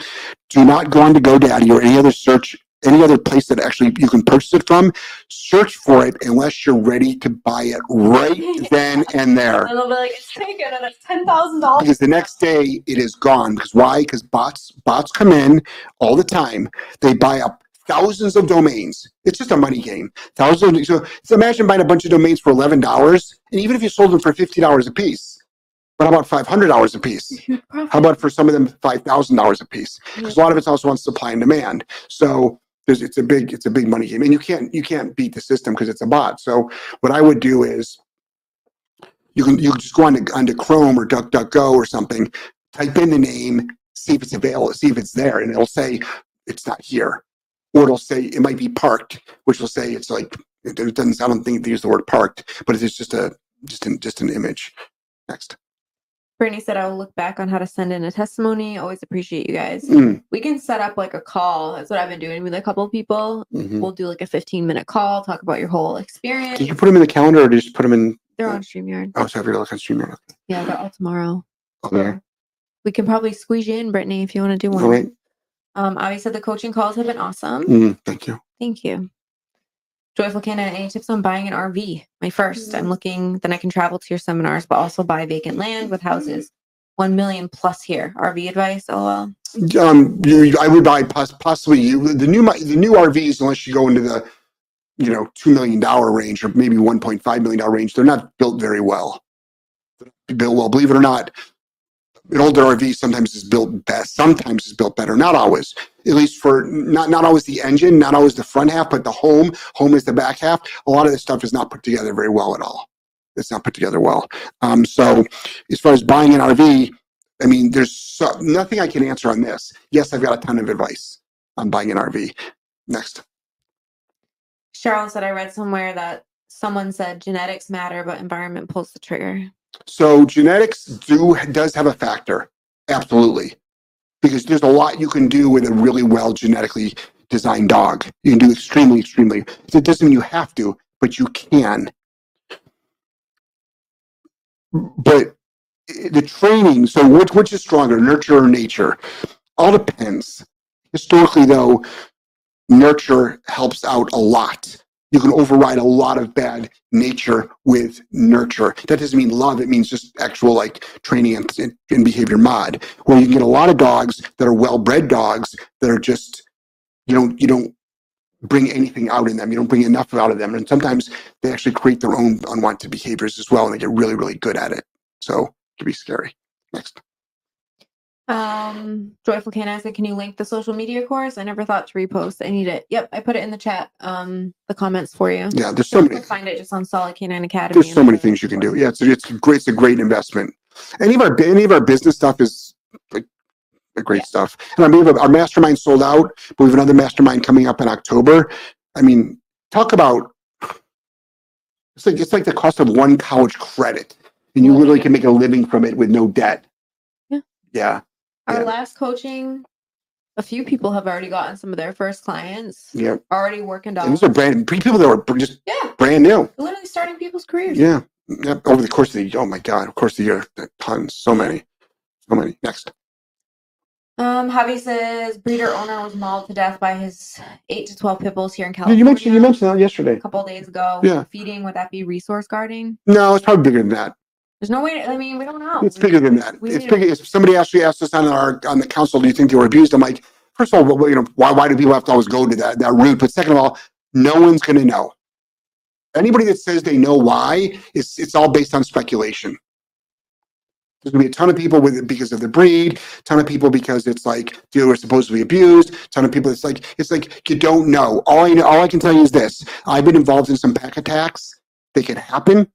do not go on to godaddy or any other search any other place that actually you can purchase it from. Search for it unless you're ready to buy it right then and there. And they'll be like, it's taken and it's ten thousand dollars. because the next day it is gone. Because why? Because bots bots come in all the time. They buy up thousands of domains. It's just a money game. Thousands of, so, so imagine buying a bunch of domains for $11 and even if you sold them for $50 a piece but how about $500 a piece how about for some of them five thousand dollars a piece? Because a lot of it's also on supply and demand. So there's it's a big it's a big money game, and you can't you can't beat the system because it's a bot. So what I would do is you can you can just go on to onto Chrome or DuckDuckGo or something, type in the name, see if it's available, see if it's there, and it'll say it's not here, or it'll say it might be parked, which will say it's like it doesn't. I don't think they use the word parked, but it's just a just an just an image. Next. Brittany said I will look back on how to send in a testimony. Always appreciate you guys. Mm, We can set up like a call. That's what I've been doing with a couple of people. mhm. We'll do like a 15 minute call, talk about your whole experience. Did you put them in the calendar or did you just put them in? They're on StreamYard. Oh, sorry, I forgot to look on StreamYard. Yeah, they're all tomorrow. Oh, there. We can probably squeeze you in, Brittany, if you want to do one. All right. Um, Avi said the coaching calls have been awesome. Mm, thank you. Thank you. Joyful Canine, any tips on buying an RV? My 1st I'm looking, then I can travel to your seminars, but also buy vacant land with houses. One million plus here. RV advice? Oh well. Um, you, I would buy possibly you the new the new RVs unless you go into the you know two million dollar range or maybe one point five million dollar range. They're not built very well. Built well, believe it or not. An older RV sometimes is built best. Sometimes is built better. Not always. At least for not not always the engine, not always the front half, but the home. Home is the back half. A lot of this stuff is not put together very well at all. It's not put together well. Um, so as far as buying an RV, I mean, there's so, nothing I can answer on this. Yes, I've got a ton of advice on buying an RV. Next. Cheryl said I read somewhere that someone said genetics matter, but environment pulls the trigger. So genetics do does have a factor, absolutely, because there's a lot you can do with a really well genetically designed dog. You can do extremely, extremely. It doesn't mean you have to, but you can. But the training. So which which is stronger, nurture or nature? All depends. Historically, though, nurture helps out a lot you can override a lot of bad nature with nurture. That doesn't mean love. It means just actual like training and, and behavior mod, where you can get a lot of dogs that are well-bred dogs that are just, you don't, you don't bring anything out in them. You don't bring enough out of them. And sometimes they actually create their own unwanted behaviors as well. And they get really, really good at it. So it can be scary. Next. Um, Joyful Canine said, "Can you link the social media course? I never thought to repost. I need it. Yep, I put it in the chat. Um, the comments for you. Yeah, there's so You many. can find it just on Solid K9 Academy. There's so many things you can do. Yeah, it's it's great. It's a great investment. Any of our any of our business stuff is like like great Yeah. stuff. And I mean, our mastermind sold out, but we have another mastermind coming up in October. I mean, talk about it's like it's like the cost of one college credit, and you literally can make a living from it with no debt. Yeah. Yeah. Our Yeah. last coaching, a few people have already gotten some of their first clients. Yeah. Already working And these are brand people that were just Yeah, brand new. literally starting people's careers. Yeah. Yep. Over the course of the oh my god, of course the year, tons, so many, so many. Next. Um, Javi says breeder owner was mauled to death by his eight to twelve pit bulls here in California. you mentioned you mentioned that yesterday. a couple days ago. Yeah. Feeding would that be resource guarding? No, it's probably bigger than that. There's no way. I mean, we don't know. It's bigger than that. We It's need bigger. If somebody actually asked us on our on the council, do you think they were abused? I'm like, first of all, well, you know, why why do people have to always go to that that route? But second of all, no one's going to know. Anybody that says they know why, it's it's all based on speculation. There's gonna be a ton of people with it because of the breed, ton of people because it's like they were supposedly abused, ton of people. It's like it's like you don't know. All I know, all I can tell you is this: I've been involved in some pack attacks. They can happen.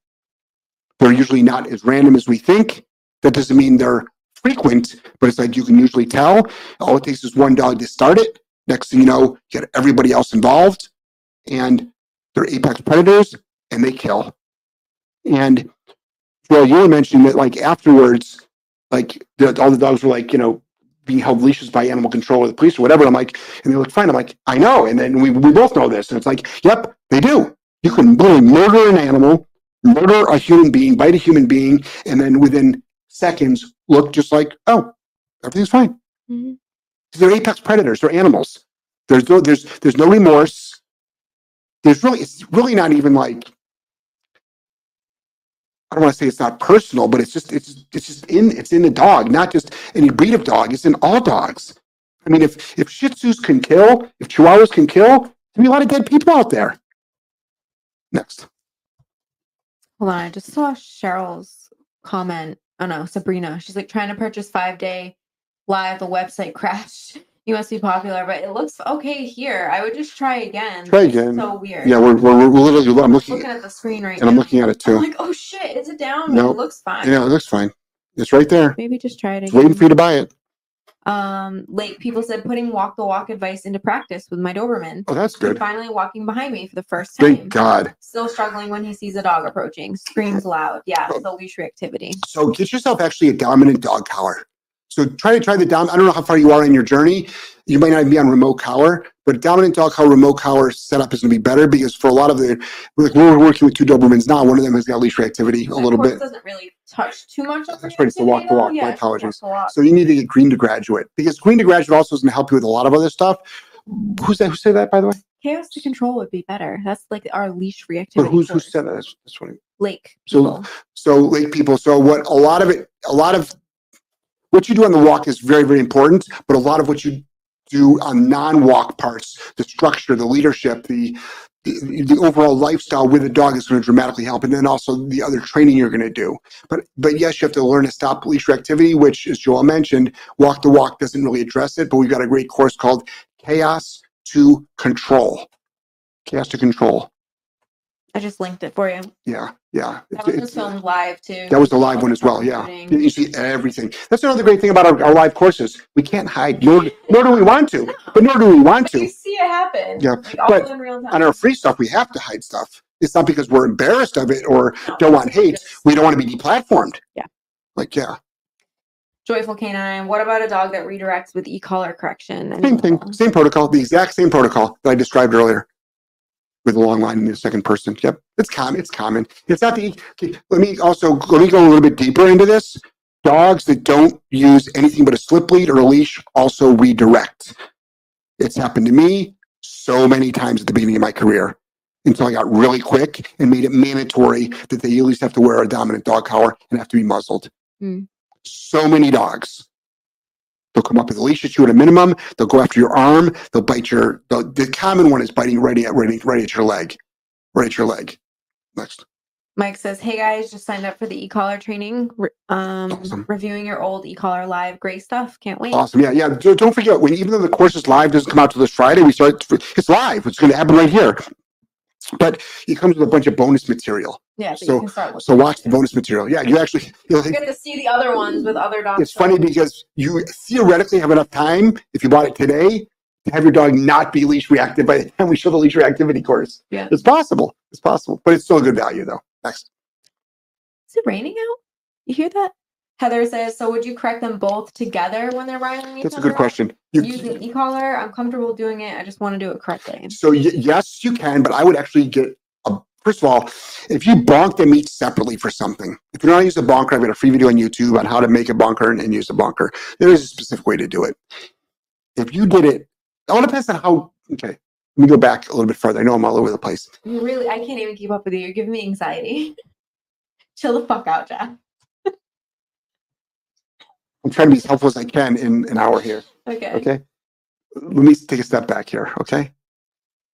They're usually not as random as we think. That doesn't mean they're frequent, but it's like you can usually tell. All it takes is one dog to start it. Next thing you know, you get everybody else involved, and they're apex predators and they kill. And well, you were mentioning that like afterwards, like the, all the dogs were like, you know, being held leashes by animal control or the police or whatever. I'm like, and they look fine. I'm like, I know. And then we, we both know this. And it's like, yep, they do. You can literally murder an animal, murder a human being, bite a human being, and then within seconds look just like, oh, everything's fine. Mhm. They're apex predators. They're animals. There's no, there's, there's no remorse. There's really, it's really not even like, I don't want to say it's not personal, but it's just, it's, it's just in, it's in the dog, not just any breed of dog. It's in all dogs. I mean, if, if Shih Tzus can kill, if Chihuahuas can kill, there'd be a lot of dead people out there. Next. Hold on, I just saw Cheryl's comment. Oh no, Sabrina. She's like trying to purchase five day live. The website crashed. You must be popular, but it looks okay here. I would just try again. Try It's again. So weird. Yeah, we're, we're, we're literally, I'm looking, looking at the screen right and I'm looking at it too. I'm like, oh shit, is it down? No. It looks fine. Yeah, it looks fine. It's right there. Maybe just try it It's again. waiting for you to buy it. Um, like people said, putting walk the walk advice into practice with my Doberman. Oh, that's good. finally walking behind me for the first time. Thank God. Still struggling when he sees a dog approaching. Screams loud. Yeah, it's the leash reactivity. So get yourself actually a dominant dog collar. So try to try the dom. I don't know how far you are in your journey. You might not be on remote collar, but dominant dog collar, remote collar setup is going to be better because for a lot of the, like we're working with two Dobermans now. One of them has got leash reactivity a little bit. doesn't really touch too much That's right, it's the walk the walk. My Yeah, walk apologies. So you need to get green to graduate because green to graduate also is going to help you with a lot of other stuff. Who's that? Who said that, by the way? Chaos to control would be better. That's like our leash reactivity. But who's who said that? That's, that's funny. Lake. So- people. So like people, so what a lot of it, a lot of what you do on the walk is very, very important, but a lot of what you do on non-walk parts, the structure, the leadership, the the, the overall lifestyle with a dog is going to dramatically help, and then also the other training you're going to do. But but yes, you have to learn to stop leash reactivity, which, as Joel mentioned, walk the walk doesn't really address it. But we've got a great course called Chaos to Control. Chaos to Control. I just linked it for you. Yeah, yeah. That It's- was filmed live too. that was the live one as well, yeah. You see everything. That's another great thing about our, our live courses. We can't hide, nor, nor do we want to, but nor do we want But you to. see it happen. Yeah, Like, but in real time. On our free stuff, we have to hide stuff. It's not because we're embarrassed of it or No, don't want hate. just We don't want to be deplatformed. Yeah. Like, yeah, Joyful canine. What about a dog that redirects with e-collar correction? same thing, same protocol, the exact same protocol that I described earlier with a long line in the second person. Yep, it's common. It's common. It's not the. Okay, let me also let me go a little bit deeper into this. Dogs that don't use anything but a slip lead or a leash also redirect. It's happened to me so many times at the beginning of my career. until I got really quick and made it mandatory that they at least have to wear a dominant dog collar and have to be muzzled. Hmm. So many dogs. They'll come up with a leash at you at a minimum. They'll go after your arm. They'll bite your. The, the common one is biting right at right, at- right at your leg, right at your leg. Next. Mike says, "Hey guys, just signed up for the e-collar training. Um, Awesome. reviewing your old e-collar live. Great stuff. Can't wait." Awesome. Yeah, yeah. Don't don't forget when even though the course is live, doesn't come out till this Friday. We start. It's live. It's going to happen right here. But it comes with a bunch of bonus material. Yeah, so, so- you can start. So watch the bonus material. Yeah, you actually. You'll You get to see the other ones with other dogs. it's funny because you theoretically have enough time if you bought it today to have your dog not be leash reactive by the time we show the leash reactivity course. Yeah. It's possible. It's possible, but it's still a good value though. Next. Is it raining out? You hear that? Heather says, "So would you correct them both together when they're riling each That's a other good up? question. You, Using e-collar, I'm comfortable doing it. I just want to do it correctly. so y- yes, you can, but I would actually get a, first of all, if you bonk them each separately for something, if you know how to use a bonker, I've got a free video on YouTube on how to make a bonker and, and use a bonker. There is a specific way to do it. If you did it, it all depends on how. Okay, let me go back a little bit further. I know I'm all over the place. You really, I can't even keep up with you. You're giving me anxiety. Chill the fuck out, Jeff. I'm trying to be as helpful as I can in an hour here. Okay. Okay. Let me take a step back here. Okay.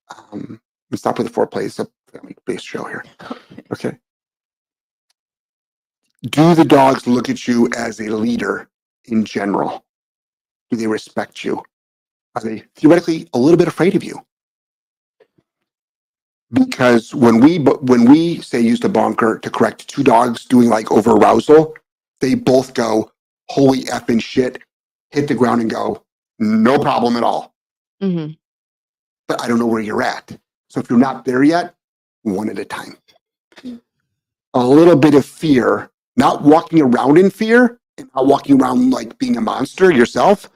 Um, let me stop with the foreplay. It's a family based show here. Okay. Do the dogs look at you as a leader in general? Do they respect you? Are they theoretically a little bit afraid of you? Because when we when we say use the bonker to correct two dogs doing like over arousal, they both go, holy effing shit, hit the ground and go, no problem at all. Mm-hmm. But I don't know where you're at. So if you're not there yet, one at a time. A little bit of fear, not walking around in fear and not walking around like being a monster yourself,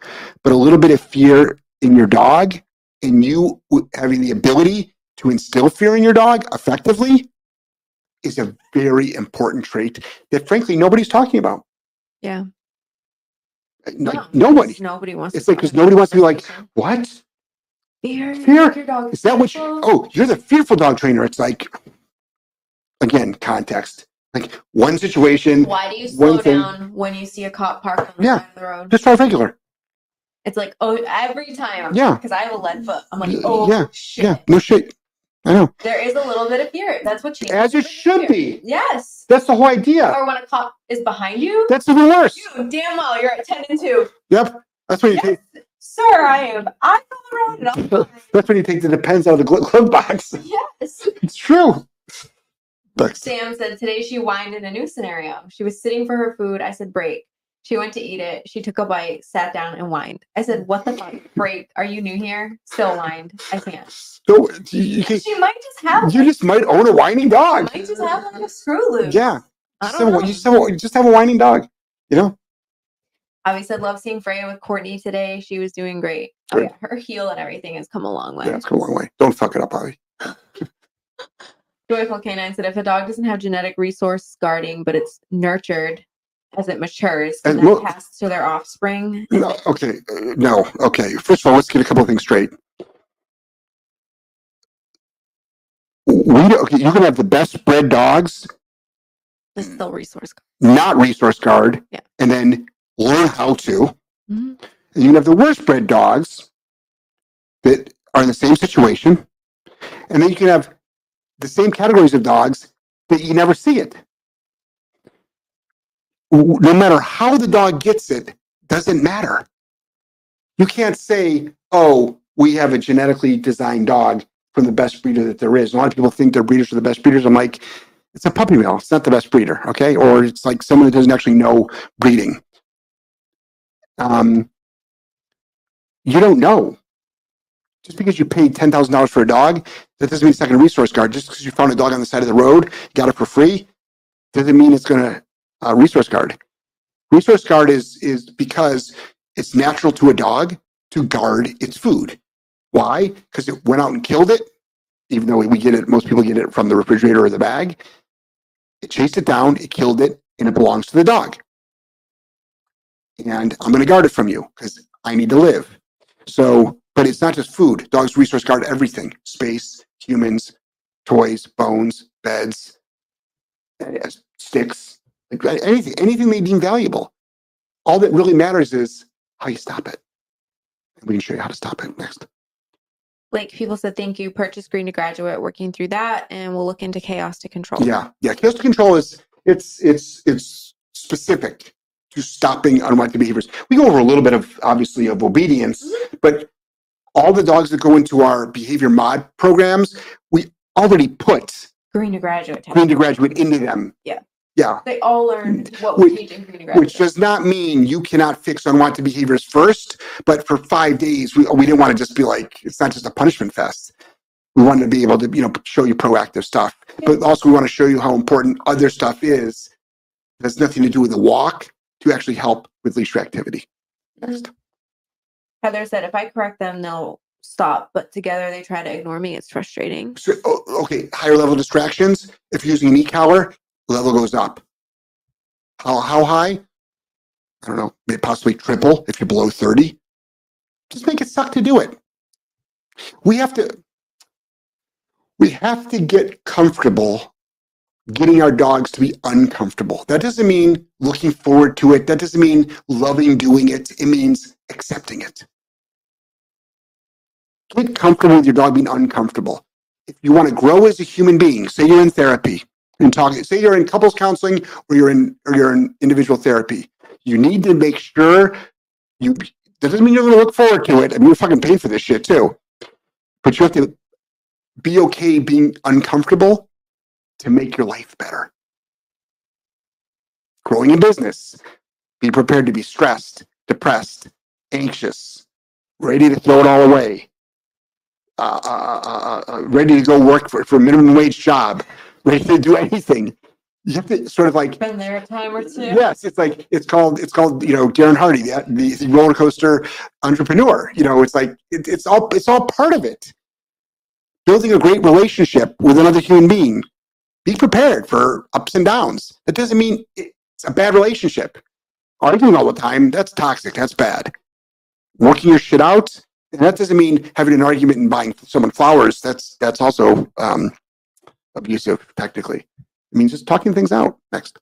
but a little bit of fear in your dog and you having the ability to instill fear in your dog effectively is a very important trait that frankly nobody's talking about. Yeah. Like, No, nobody. Nobody wants. It's to like, 'cause talk about nobody wants to be like, conversation. What? fear. Fear? Your dog Is that what you, fearful. oh, you're the fearful dog trainer. It's like, again, context. Like one situation, Why do you one slow thing- down when you see a cop parked on the Yeah. side of the road? just drive regular. It's like oh, every time. Yeah. Because I have a lead foot. I'm like, oh yeah, shit. Yeah, no shit. I know. There is a little bit of fear. That's what changes. As it should be. Yes. That's the whole idea. Or when a cop is behind you, That's even worse. you damn well you're at ten and two. Yep. That's when you Yes, take, sir, I am. I'm road and that's when you take the depends out of the glo- glove box. Yes. It's true. Next. Sam said today she whined in a new scenario. She was sitting for her food. I said, break. She went to eat it. She took a bite, sat down, and whined. I said, what the fuck? Break. Are you new here? Still whined. I can't. So you, you, can- She might just have you just might own a whining dog. might just have like a screw loose. Yeah. I Just don't have, a- you just have, a, you just have a whining dog. You know? Abby said, love seeing Freya with Courtney today. She was doing great. Oh, yeah. Her heel and everything has come a long way. Yeah, it's come a long way. Don't fuck it up, Bobby. Joyful Canine said, if a dog doesn't have genetic resource guarding, but it's nurtured as it matures, can And that look- pass to their offspring? No, okay, uh, no, okay. First of all, let's get a couple of things straight. We do, okay, you can have the best bred dogs, It's still resource guard. not resource guard, Yeah. and then learn how to. Mhm. And you can have the worst bred dogs that are in the same situation, and then you can have the same categories of dogs that you never see it. No matter how the dog gets it, doesn't matter. You can't say, "Oh, we have a genetically designed dog from the best breeder that there is." A lot of people think their breeders are the best breeders. I'm like, it's a puppy mill. It's not the best breeder, okay? Or it's like someone that doesn't actually know breeding. Um, you don't know. Just because you paid ten thousand dollars for a dog, that doesn't mean it's not going to resource guard. Just because you found a dog on the side of the road, got it for free, doesn't mean it's going to uh, resource guard. Resource guard is is because it's natural to a dog to guard its food. Why? Because it went out and killed it, even though we get it. Most people get it from the refrigerator or the bag. It chased it down, it killed it, and it belongs to the dog. And I'm going to guard it from you because I need to live. So, but it's not just food. Dogs resource guard everything: space, humans, toys, bones, beds, uh, sticks, anything, anything they deem valuable. All that really matters is how you stop it. And we can show you how to stop it next. Like people said, thank you. Purchase green to graduate, working through that, and we'll look into chaos to control. Yeah, yeah. Chaos to control is it's it's it's specific to stopping unwanted behaviors. We go over a little bit of obviously of obedience, mm-hmm. but all the dogs that go into our behavior mod programs, we already put Green to graduate. green to graduate into them. Yeah. Yeah. They all learned what Which- we teach in green to. Which does not mean you cannot fix unwanted behaviors first, but for five days, we, we didn't want to just be like, it's not just a punishment fest. We wanted to be able to, you know, show you proactive stuff, but also we want to show you how important other stuff is. It has nothing to do with the walk to actually help with leash reactivity. Next. Heather said, if I correct them, they'll stop. But together they try to ignore me. It's frustrating. So, okay, higher level distractions. If you're using an e-collar, level goes up. How, how high? I don't know, maybe possibly triple if you're below 30. Just make it suck to do it. We have to, we have to get comfortable getting our dogs to be uncomfortable. That doesn't mean looking forward to it. That doesn't mean loving doing it. It means accepting it. Get comfortable with your dog being uncomfortable if you want to grow as a human being, say you're in therapy and talking, say you're in couples counseling or you're in or you're in individual therapy, you need to make sure you that doesn't mean you're gonna look forward to it. I mean you're fucking paying for this shit too. But you have to be okay being uncomfortable to make your life better. Growing in business, be prepared to be stressed, depressed, anxious, ready to throw it all away uh, uh, uh, uh, ready to go work for, for a minimum wage job, ready to do anything. You have to sort of like, Been there a time or two. yes, it's like, it's called, it's called, you know, Darren Hardy, the, the, roller coaster entrepreneur. You know, it's like, it, it's all, it's all part of it. Building a great relationship with another human being. Be prepared for ups and downs. That doesn't mean it's a bad relationship. Arguing all the time, that's toxic. That's bad. Working your shit out, and that doesn't mean having an argument and buying someone flowers. That's that's also um, abusive technically. It means just talking things out. Next.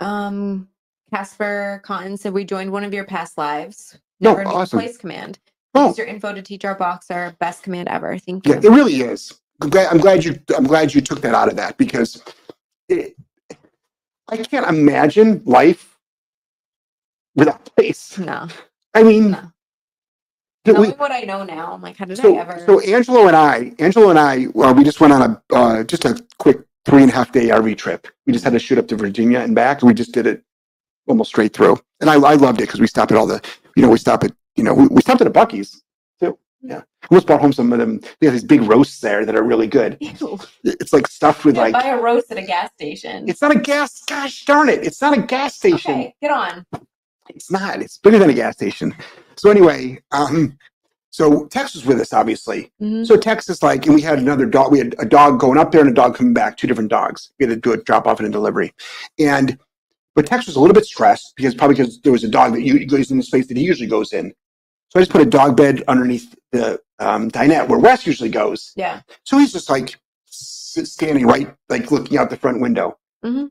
Um, Casper Cotton said we joined one of your past lives. Oh, Never knew awesome. place command. Oh, Use your info to teach our boxer. Best command ever. Thank you. yeah, it really is. I'm glad, I'm glad you I'm glad you took that out of that because it, I can't imagine life without place. No. I mean, No. That we- what I know now, I'm like, how did so, I ever? so Angelo and I, Angelo and I, well, we just went on a uh, just a quick three and a half day RV trip. We just had to shoot up to Virginia and back. We just did it almost straight through, and I, I loved it because we stopped at all the, you know, we stopped at, you know, we, we stopped at a Buc-ee's too. Yeah, we almost brought home some of them. They have these big roasts there that are really good. Ew. It's like stuffed with like, buy a roast at a gas station. it's not a gas. Gosh darn it! It's not a gas station. okay, get on. It's not. It's bigger than a gas station. So anyway, um, so Tex was with us, obviously. Mhm. So Tex is like, and we had another dog. We had a dog going up there and a dog coming back. Two different dogs. We had to do a drop off and a delivery, and but Tex was a little bit stressed because probably because there was a dog that u- goes in the space that he usually goes in. So I just put a dog bed underneath the um, dinette where Wes usually goes. Yeah. So he's just like standing right, like looking out the front window. Mhm. And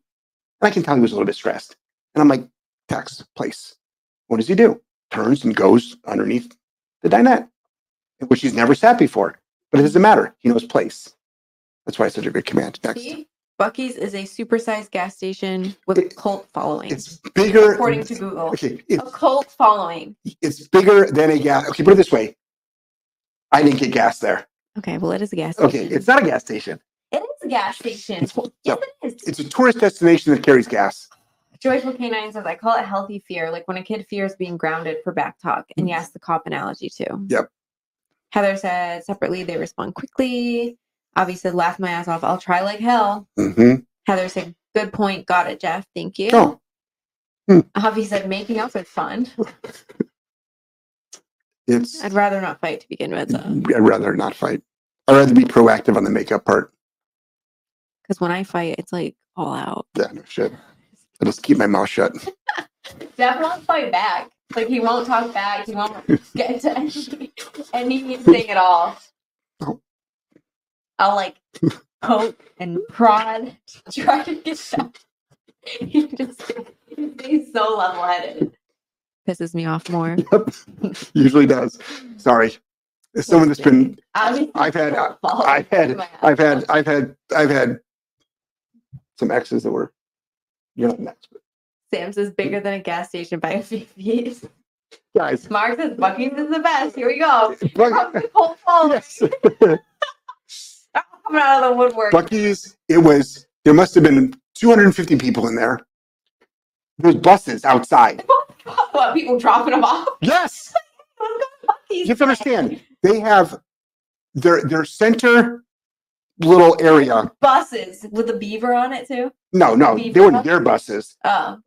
I can tell he was a little bit stressed. And I'm like, Tex, place. What does he do? Turns and goes underneath the dinette, which he's never sat before. But it doesn't matter. He knows place. That's why it's such a good command. Next. See? Buc-ee's is a supersized gas station with a cult following. It's bigger. according to Google. Okay. a cult following. it's bigger than a gas. Okay. Put it this way. I didn't get gas there. Okay, well, it is a gas station. Okay. It's not a gas station. it is a gas station. It's, Yes, it is. it's a tourist destination that carries gas. Joyful Canine says, I call it healthy fear, like when a kid fears being grounded for back talk. And yes, the cop analogy too. Yep. Heather said, separately, they respond quickly. Avi said, laugh my ass off. I'll try like hell. hmm Heather said, good point. Got it, Jeff. Thank you. Oh, Avi said, making up is fun. it's. I'd rather not fight to begin with. Though. I'd rather not fight. I'd rather be proactive on the makeup part. Because when I fight, it's like all out. Yeah, no shit. I just keep my mouth shut. Jeff won't fight back. Like he won't talk back. He won't get to any, anything at all. I'll like poke and prod, try to get them. He just he's so level headed. Pisses me off more. Usually does. Sorry. As someone that's been, Obviously, I've had, I've had, I've had. I've had, I've had some exes that were, you're not an ex, but Sam's is bigger than a gas station by a few feet. guys. Mark says Buc-ee's is the best. Here we go. From Buc- the cold fall yes. coming out of the woodwork. Buc-ee's, it was, there must have been 250 people in there. There's buses outside. what people dropping them off? Yes. Let's go to Buc-ee's You have to understand, they have their, their center little area. Buses with a beaver on it too. No, no, they weren't their buses. Oh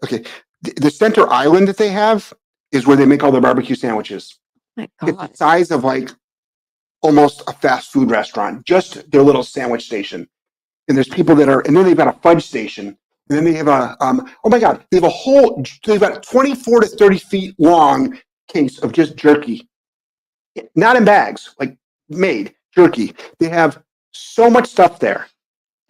The, the center island that they have is where they make all their barbecue sandwiches. my It's god. the size of like almost a fast food restaurant, just their little sandwich station. And there's people that are, and then they've got a fudge station. And then they have a, um, oh my God, they have a whole, they've got 24 to 30 feet long case of just jerky. Not in bags, like made jerky. They have so much stuff there.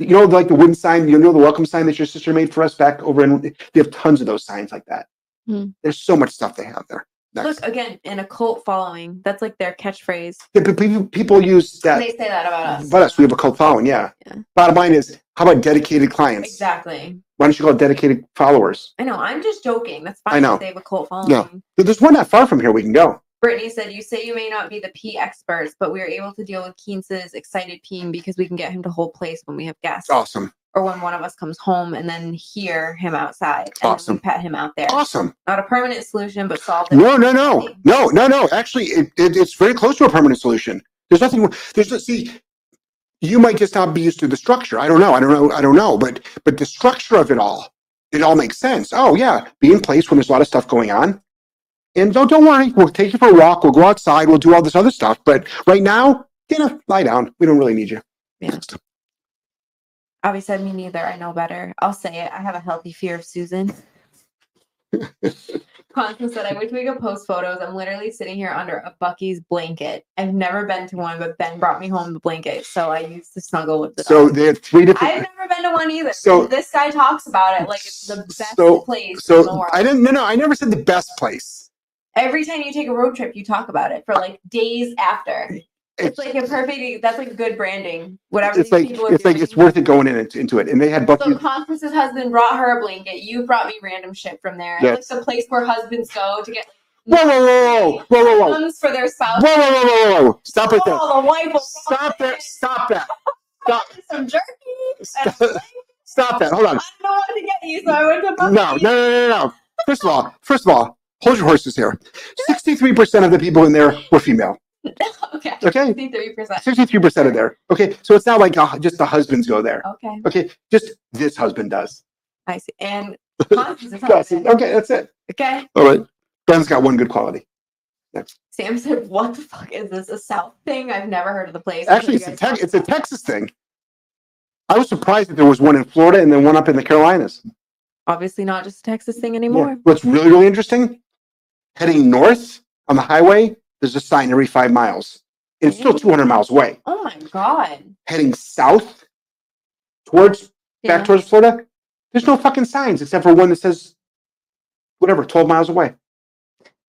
You know, like the wooden sign, you know, the welcome sign that your sister made for us back over in, they have tons of those signs like that. Hmm. There's so much stuff they have there. Next. Look again in a cult following. That's like their catchphrase. Yeah, but people, people use that. They say that about us. But us, we have a cult following, yeah. Yeah. Bottom line is, how about dedicated clients? Exactly. Why don't you call it dedicated followers? I know. I'm just joking. That's fine. I know. They have a cult following. There's one not far from here we can go. Brittany said, "You say you may not be the pee experts, but we are able to deal with Keence's excited peeing because we can get him to hold place when we have guests, Awesome. or when one of us comes home, and then hear him outside and Awesome. we pet him out there. Awesome. Not a permanent solution, but solve it. No, no, no, no, no, no. Actually, it, it, it's very close to a permanent solution. There's nothing, there's, no- see, you might just not be used to the structure. I don't know. I don't know. I don't know. But, but the structure of it all, it all makes sense. Oh, yeah. Be in place when there's a lot of stuff going on. And don't, don't worry. We'll take you for a walk. We'll go outside. We'll do all this other stuff. But right now, you know, lie down. We don't really need you. Yeah. Abby said, "Me neither. I know better. I'll say it. I have a healthy fear of Susan." Constance said, "I wish we could post photos. I'm literally sitting here under a Buc-ee's blanket. I've never been to one, but Ben brought me home the blanket, so I used to snuggle with the So dog. they had three different. I've never been to one either. So- this guy talks about it like it's the best So- place in the So world. I didn't, no, no, I never said the best place. Every time you take a road trip, you talk about it for like days after. It's like a perfect. That's like good branding. Whatever It's these like, people are it's like, it's worth it going in into, into it. And they had So Constance's husband brought her a blanket. You brought me random shit from there. Yes. It's like the place where husbands go to get Whoa, whoa, whoa, whoa, whoa, whoa, whoa. for their spouse. Whoa, whoa, whoa, whoa, whoa. Stop there. Oh, the wife will Stop that. Stop that. Stop. Some jerky. Stop, stop that. Hold on. I didn't know what to get you, so I went to No, no, no, no, no. First of all, first of all, hold your horses here. 63% of the people in there were female. Okay. Okay? Fifty-three percent. 63% of there. Okay? So it's not like uh, just the husbands go there. Okay, Okay? Just this husband does. I see. And Constance's Yes, husband. Okay, that's it. Okay. All right. Ben's got one good quality. Sam said, "What the fuck is this? A South thing? I've never heard of the place." Actually, it's a, Tex it's a Texas thing. I was surprised that there was one in Florida and then one up in the Carolinas. Obviously, not just a Texas thing Yeah. anymore. What's really, really interesting, heading north on the highway, there's a sign every five miles. And it's still 200 miles away. Oh my god. Heading south towards, Yeah. back towards Florida, there's no fucking signs except for one that says, whatever, 12 miles away.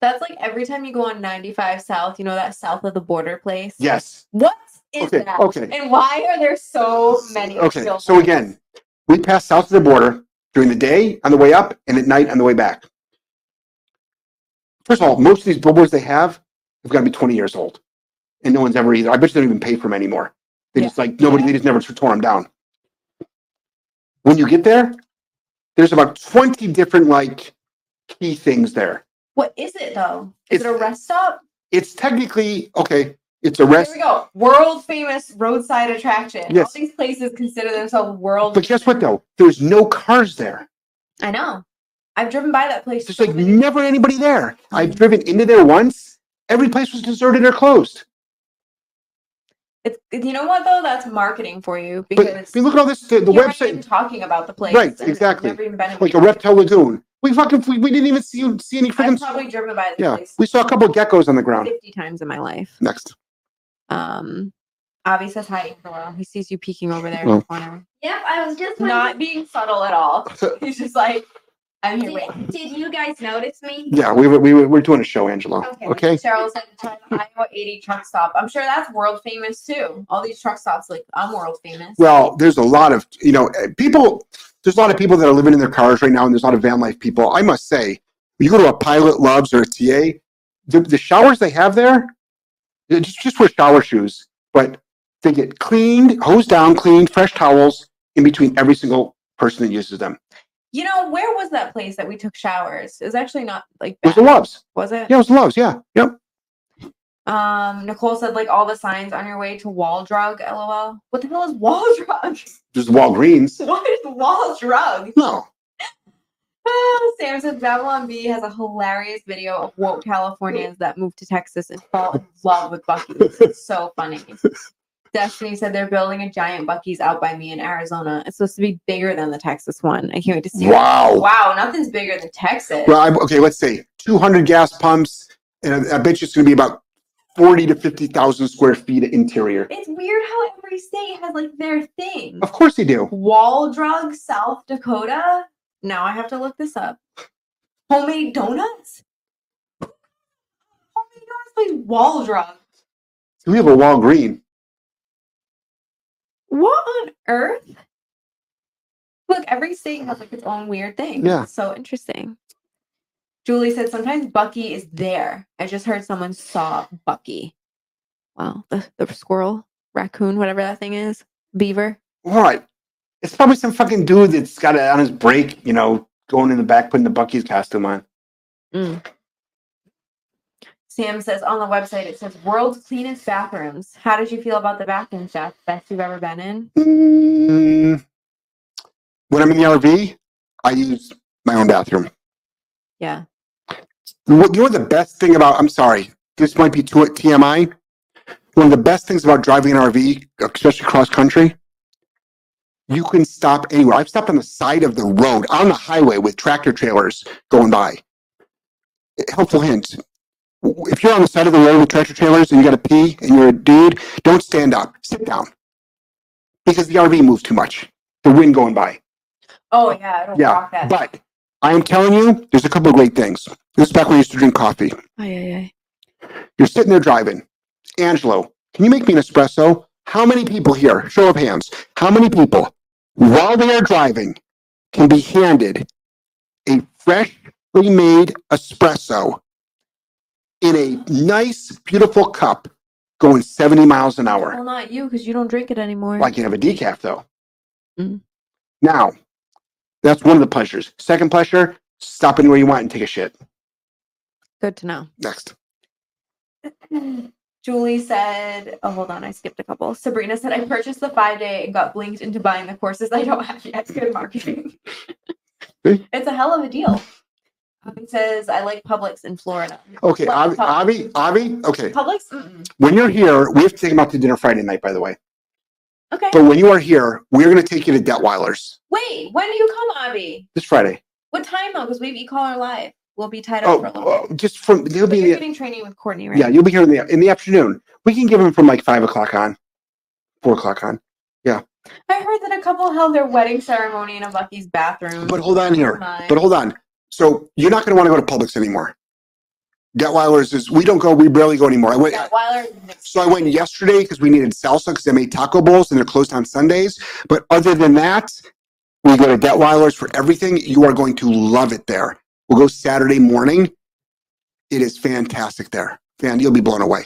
That's like every time you go on 95 South, you know that south of the border place? Yes. What is Okay, that? okay. And why are there so many? Okay. So again, we pass south of the border during the day on the way up and at night on the way back. First of all, most of these billboards they have have got to be 20 years old. And no one's ever either. I bet you they don't even pay for them anymore. They Yeah. just like, nobody, they just never tore them down. When you get there, there's about 20 different like key things there. What is it though? Is it a rest stop? It's technically, okay, it's a rest. Here we go. World famous roadside attraction. Yes. All these places consider themselves world. But guess what though? There's no cars there. I know. I've driven by that place. There's so like many- never anybody there. I've driven into there once. Every place was deserted or closed. It's you know what though? That's marketing for you But because I mean, look at all this. The, the you even website, talking about the place. Right, exactly. Never even been in like a reptile lagoon. We fucking we, we didn't even see see any I've freaking. probably driven by this Yeah, place we saw a couple of geckos on the ground. 50 times in my life. Next, Um, Avi says hi, Angela. He sees you peeking over there in Oh. the corner. Yep, I was just Not being subtle at all. He's just like, I'm here Did, waiting. did you guys notice me? Yeah, we were, we were, we're doing a show, Angela. Okay. Okay. Cheryl said the Iowa 80 truck stop. I'm sure that's world famous too. All these truck stops, like I'm world famous. Well, there's a lot of, you know, eh, people, there's a lot of people that are living in their cars right now, and there's a lot of van life people. I must say, when you go to a Pilot Love's or a TA, the, the showers they have there, just, just wear shower shoes, but they get cleaned, hosed down, cleaned, fresh towels in between every single person that uses them. You know, where was that place that we took showers? It was actually not like It was the Love's. was it? Yeah, it was the Love's. Yeah. Yep. Um, Nicole said like all the signs on your way to Wall Drug. LOL. What the hell is Wall Drug? There's Walgreens. What is Wall Drug? No. Ah, Sam said Babylon Bee has a hilarious video of woke Californians that moved to Texas and fall in love with Buc-ee's. It's so funny. Destiny said they're building a giant Buc-ee's out by me in Arizona. It's supposed to be bigger than the Texas one. I can't wait to see. it. Wow. Wow, nothing's bigger than Texas. Well, I, okay, let's say 200 gas pumps, and I, I bet you it's going to be about 40 to 50,000 square feet of interior. It's weird how every state has like their thing. Of course they do. Wall Drug, South Dakota. Now I have to look this up. Homemade donuts. Homemade donuts Wall Drug. We have a Walgreen. What on earth? Look, every state has like its own weird thing. Yeah. It's so interesting. Julie said sometimes Buc-ee is there. I just heard someone saw Buc-ee. Wow, the, the squirrel, raccoon, whatever that thing is, beaver. Right. It's probably some fucking dude that's got it on his break, you know, going in the back, putting the Buc-ee's costume on. Mm. Sam says on the website it says world's cleanest bathrooms. How did you feel about the bathroom, Jeff? Best you've ever been in? Mm, when I'm in the RV, I use my own bathroom. Yeah. What, you know the best thing about, I'm sorry, this might be too TMI. One of the best things about driving an RV, especially cross country, you can stop anywhere. I've stopped on the side of the road on the highway with tractor trailers going by. Helpful hint. If you're on the side of the road with tractor trailers and you got to pee and you're a dude, don't stand up. Sit down. Because the RV moves too much. The wind going by. Oh yeah, it'll Yeah. rock that. But I am telling you, there's a couple of great things. This is back when I used to drink coffee. Ay, ay, ay. You're sitting there driving. Angelo, can you make me an espresso? How many people here, show of hands, how many people, while they are driving, can be handed a freshly made espresso in a nice, beautiful cup going 70 miles an hour? Well, not you because you don't drink it anymore. Well, I can have a decaf though. Mm. Now, that's one of the pleasures. Second pleasure, stop anywhere you want and take a shit. Good to know. Next. Julie said, oh, hold on, I skipped a couple. Sabrina said, I purchased the five day and got blinked into buying the courses I don't have yet. Good marketing. It's a hell of a deal. It says, I like Publix in Florida. Okay, What Avi. Avi, Avi, okay. Publix? Mm-mm. When you're here, we have to take them out to dinner Friday night, by the way. Okay. But when you are here, we're going to take you to Detwiler's Wait, when do you come, Avi? this Friday. What time though? Because we have e-collar live. We'll be tied up oh, for a Oh, little bit. oh, just from, you'll But be, you're in the- getting training with Courtney, right? yeah, you'll be here in the, in the afternoon. We can give them from like five o'clock on, four o'clock on. Yeah. I heard that a couple held their wedding ceremony in a Buc-ee's bathroom. But hold on here. But hold on. So you're not going to want to go to Publix anymore. Detwiler's is, we don't go, we barely go anymore. I went, Detwiler So I went yesterday because we needed salsa because they made taco bowls and they're closed on Sundays. But other than that, we go to Detwiler's for everything. You are going to love it there. We'll go Saturday morning. It is fantastic there. Fan, you'll be blown away.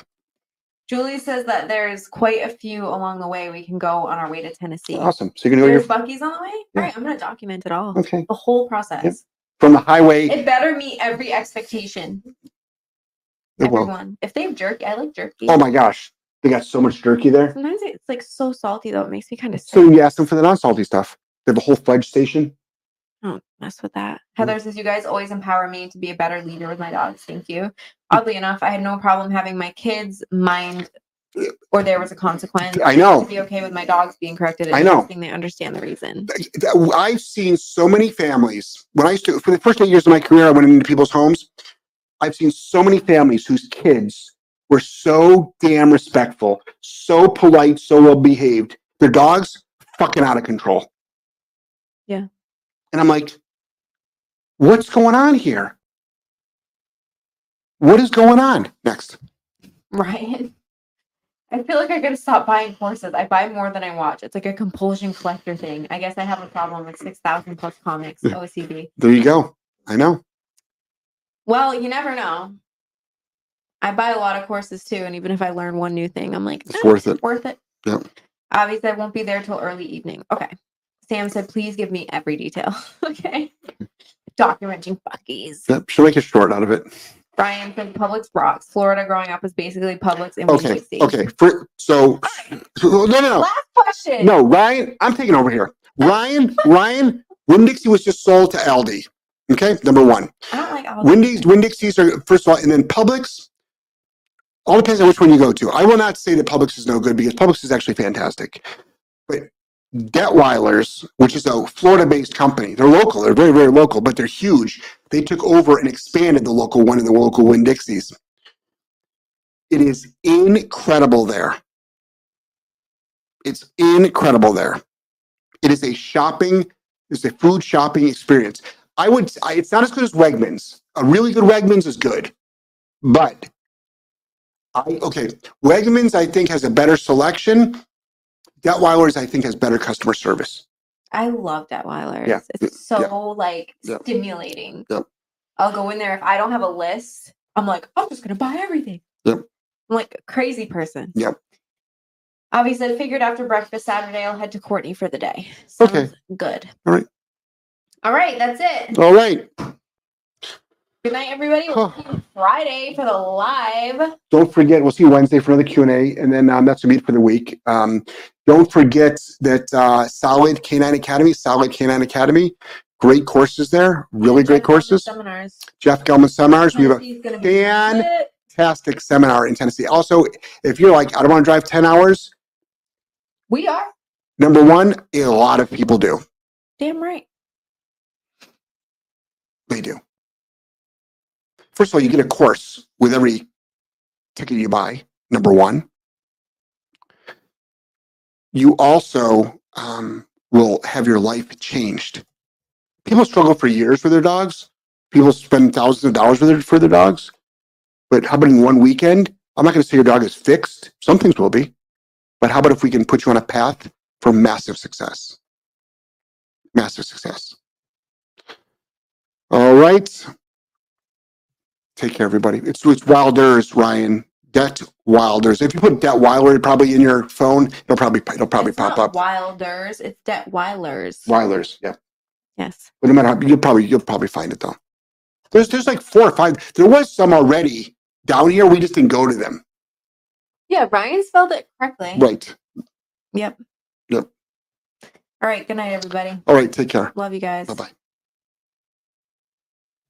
Julie says that there's quite a few along the way we can go on our way to Tennessee. Awesome. So you're gonna There's go Buc-ee's on the way? Yeah. All right, I'm going to document it all. okay The whole process. From the highway. It better meet every expectation. It will. Everyone. If they have jerky, I like jerky. Oh my gosh, they got so much jerky there. Sometimes it's like so salty though. It makes me kind of sick. So you ask them for the non-salty stuff. They have a whole fudge station. Don't mess with that. Heather says, You guys always empower me to be a better leader with my dogs. Thank you. Oddly enough, I had no problem having my kids mind or there was a consequence. I know. To know. be okay with my dogs being corrected. I know. I they understand the reason. I've seen so many families. When I used to, for the first eight years of my career, I went into people's homes. I've seen so many families whose kids were so damn respectful, so polite, so well behaved. Their dogs fucking out of control. Yeah. And I'm like, what's going on here? What is going on? Next. Ryan. I feel like I gotta stop buying courses. I buy more than I watch. It's like a compulsion collector thing. I guess I have a problem with six thousand plus comics. Yeah. OCD. There you go. I know. Well, you never know. I buy a lot of courses too, and even if I learn one new thing, I'm like, It's "Eh, worth it. worth it. Yep. Obviously, I won't be there till early evening. Okay. Sam said, please give me every detail. okay. Documenting fuckies. Yep. She'll make a short out of it. Brian said Publix rocks. Florida growing up was basically Publix and Okay. Okay. For, so, no, no, no. Last question. No, Ryan, I'm taking over here. Ryan, Ryan, Winn Dixie was just sold to Aldi. Okay, number one. I don't like Winn Winn Dixies are first of all, and then Publix. All depends on which one you go to. I will not say that Publix is no good because Publix is actually fantastic. But Detwiler's, which is a Florida-based company, they're local. They're very, very local, but they're huge. They took over and expanded the local one and the local Winn Dixies. It is incredible there. It's incredible there. It is a shopping, it's a food shopping experience. I would, I, it's not as good as Wegmans. A really good Wegmans is good, but I, okay, Wegmans I think has a better selection. Detwiler's I think has better customer service. I love Detwiler's. Yeah. It's so Yeah. like stimulating. Yep. I'll go in there if I don't have a list. I'm like, I'm just gonna buy everything. Yep. I'm like a crazy person. Yep. Obviously, I figured after breakfast Saturday I'll head to Courtney for the day. Okay. Good. All right. All right, that's it. All right. Good night, everybody. We'll see you Friday for the live. Don't forget, we'll see you Wednesday for another Q and A, and then um, that's gonna be for the week. Um, don't forget that uh, Solid K9 Academy, Solid K9 Academy, great courses there, really great Jeff Gellman courses. Seminars. Jeff Gellman seminars. We have a Tennessee's gonna be fan- lit. fantastic seminar in Tennessee. Also, if you're like, I don't want to drive 10 hours, We are. number one, a lot of people do. Damn right. They do. First of all, you get a course with every ticket you buy, number one. You also um, will have your life changed. People struggle for years with their dogs. People spend thousands of dollars their, for their dogs. But how about in one weekend? I'm not going to say your dog is fixed. Some things will be. But how about if we can put you on a path for massive success? Massive success. All right. Take care, everybody. It's it's Wilders, Ryan. Det Wilders. If you put Det Wilder probably in your phone, it'll probably it'll probably It's pop up. Wilders. It's Detwilers. Wilders, yeah. Yes. But no matter how you'll probably you'll probably find it though. There's there's like four or five. There was some already down here. We just didn't go to them. Yeah, Ryan spelled it correctly. Right. Yep. Yep. All right. Good night, everybody. All right. Take care. Love you guys. Bye bye.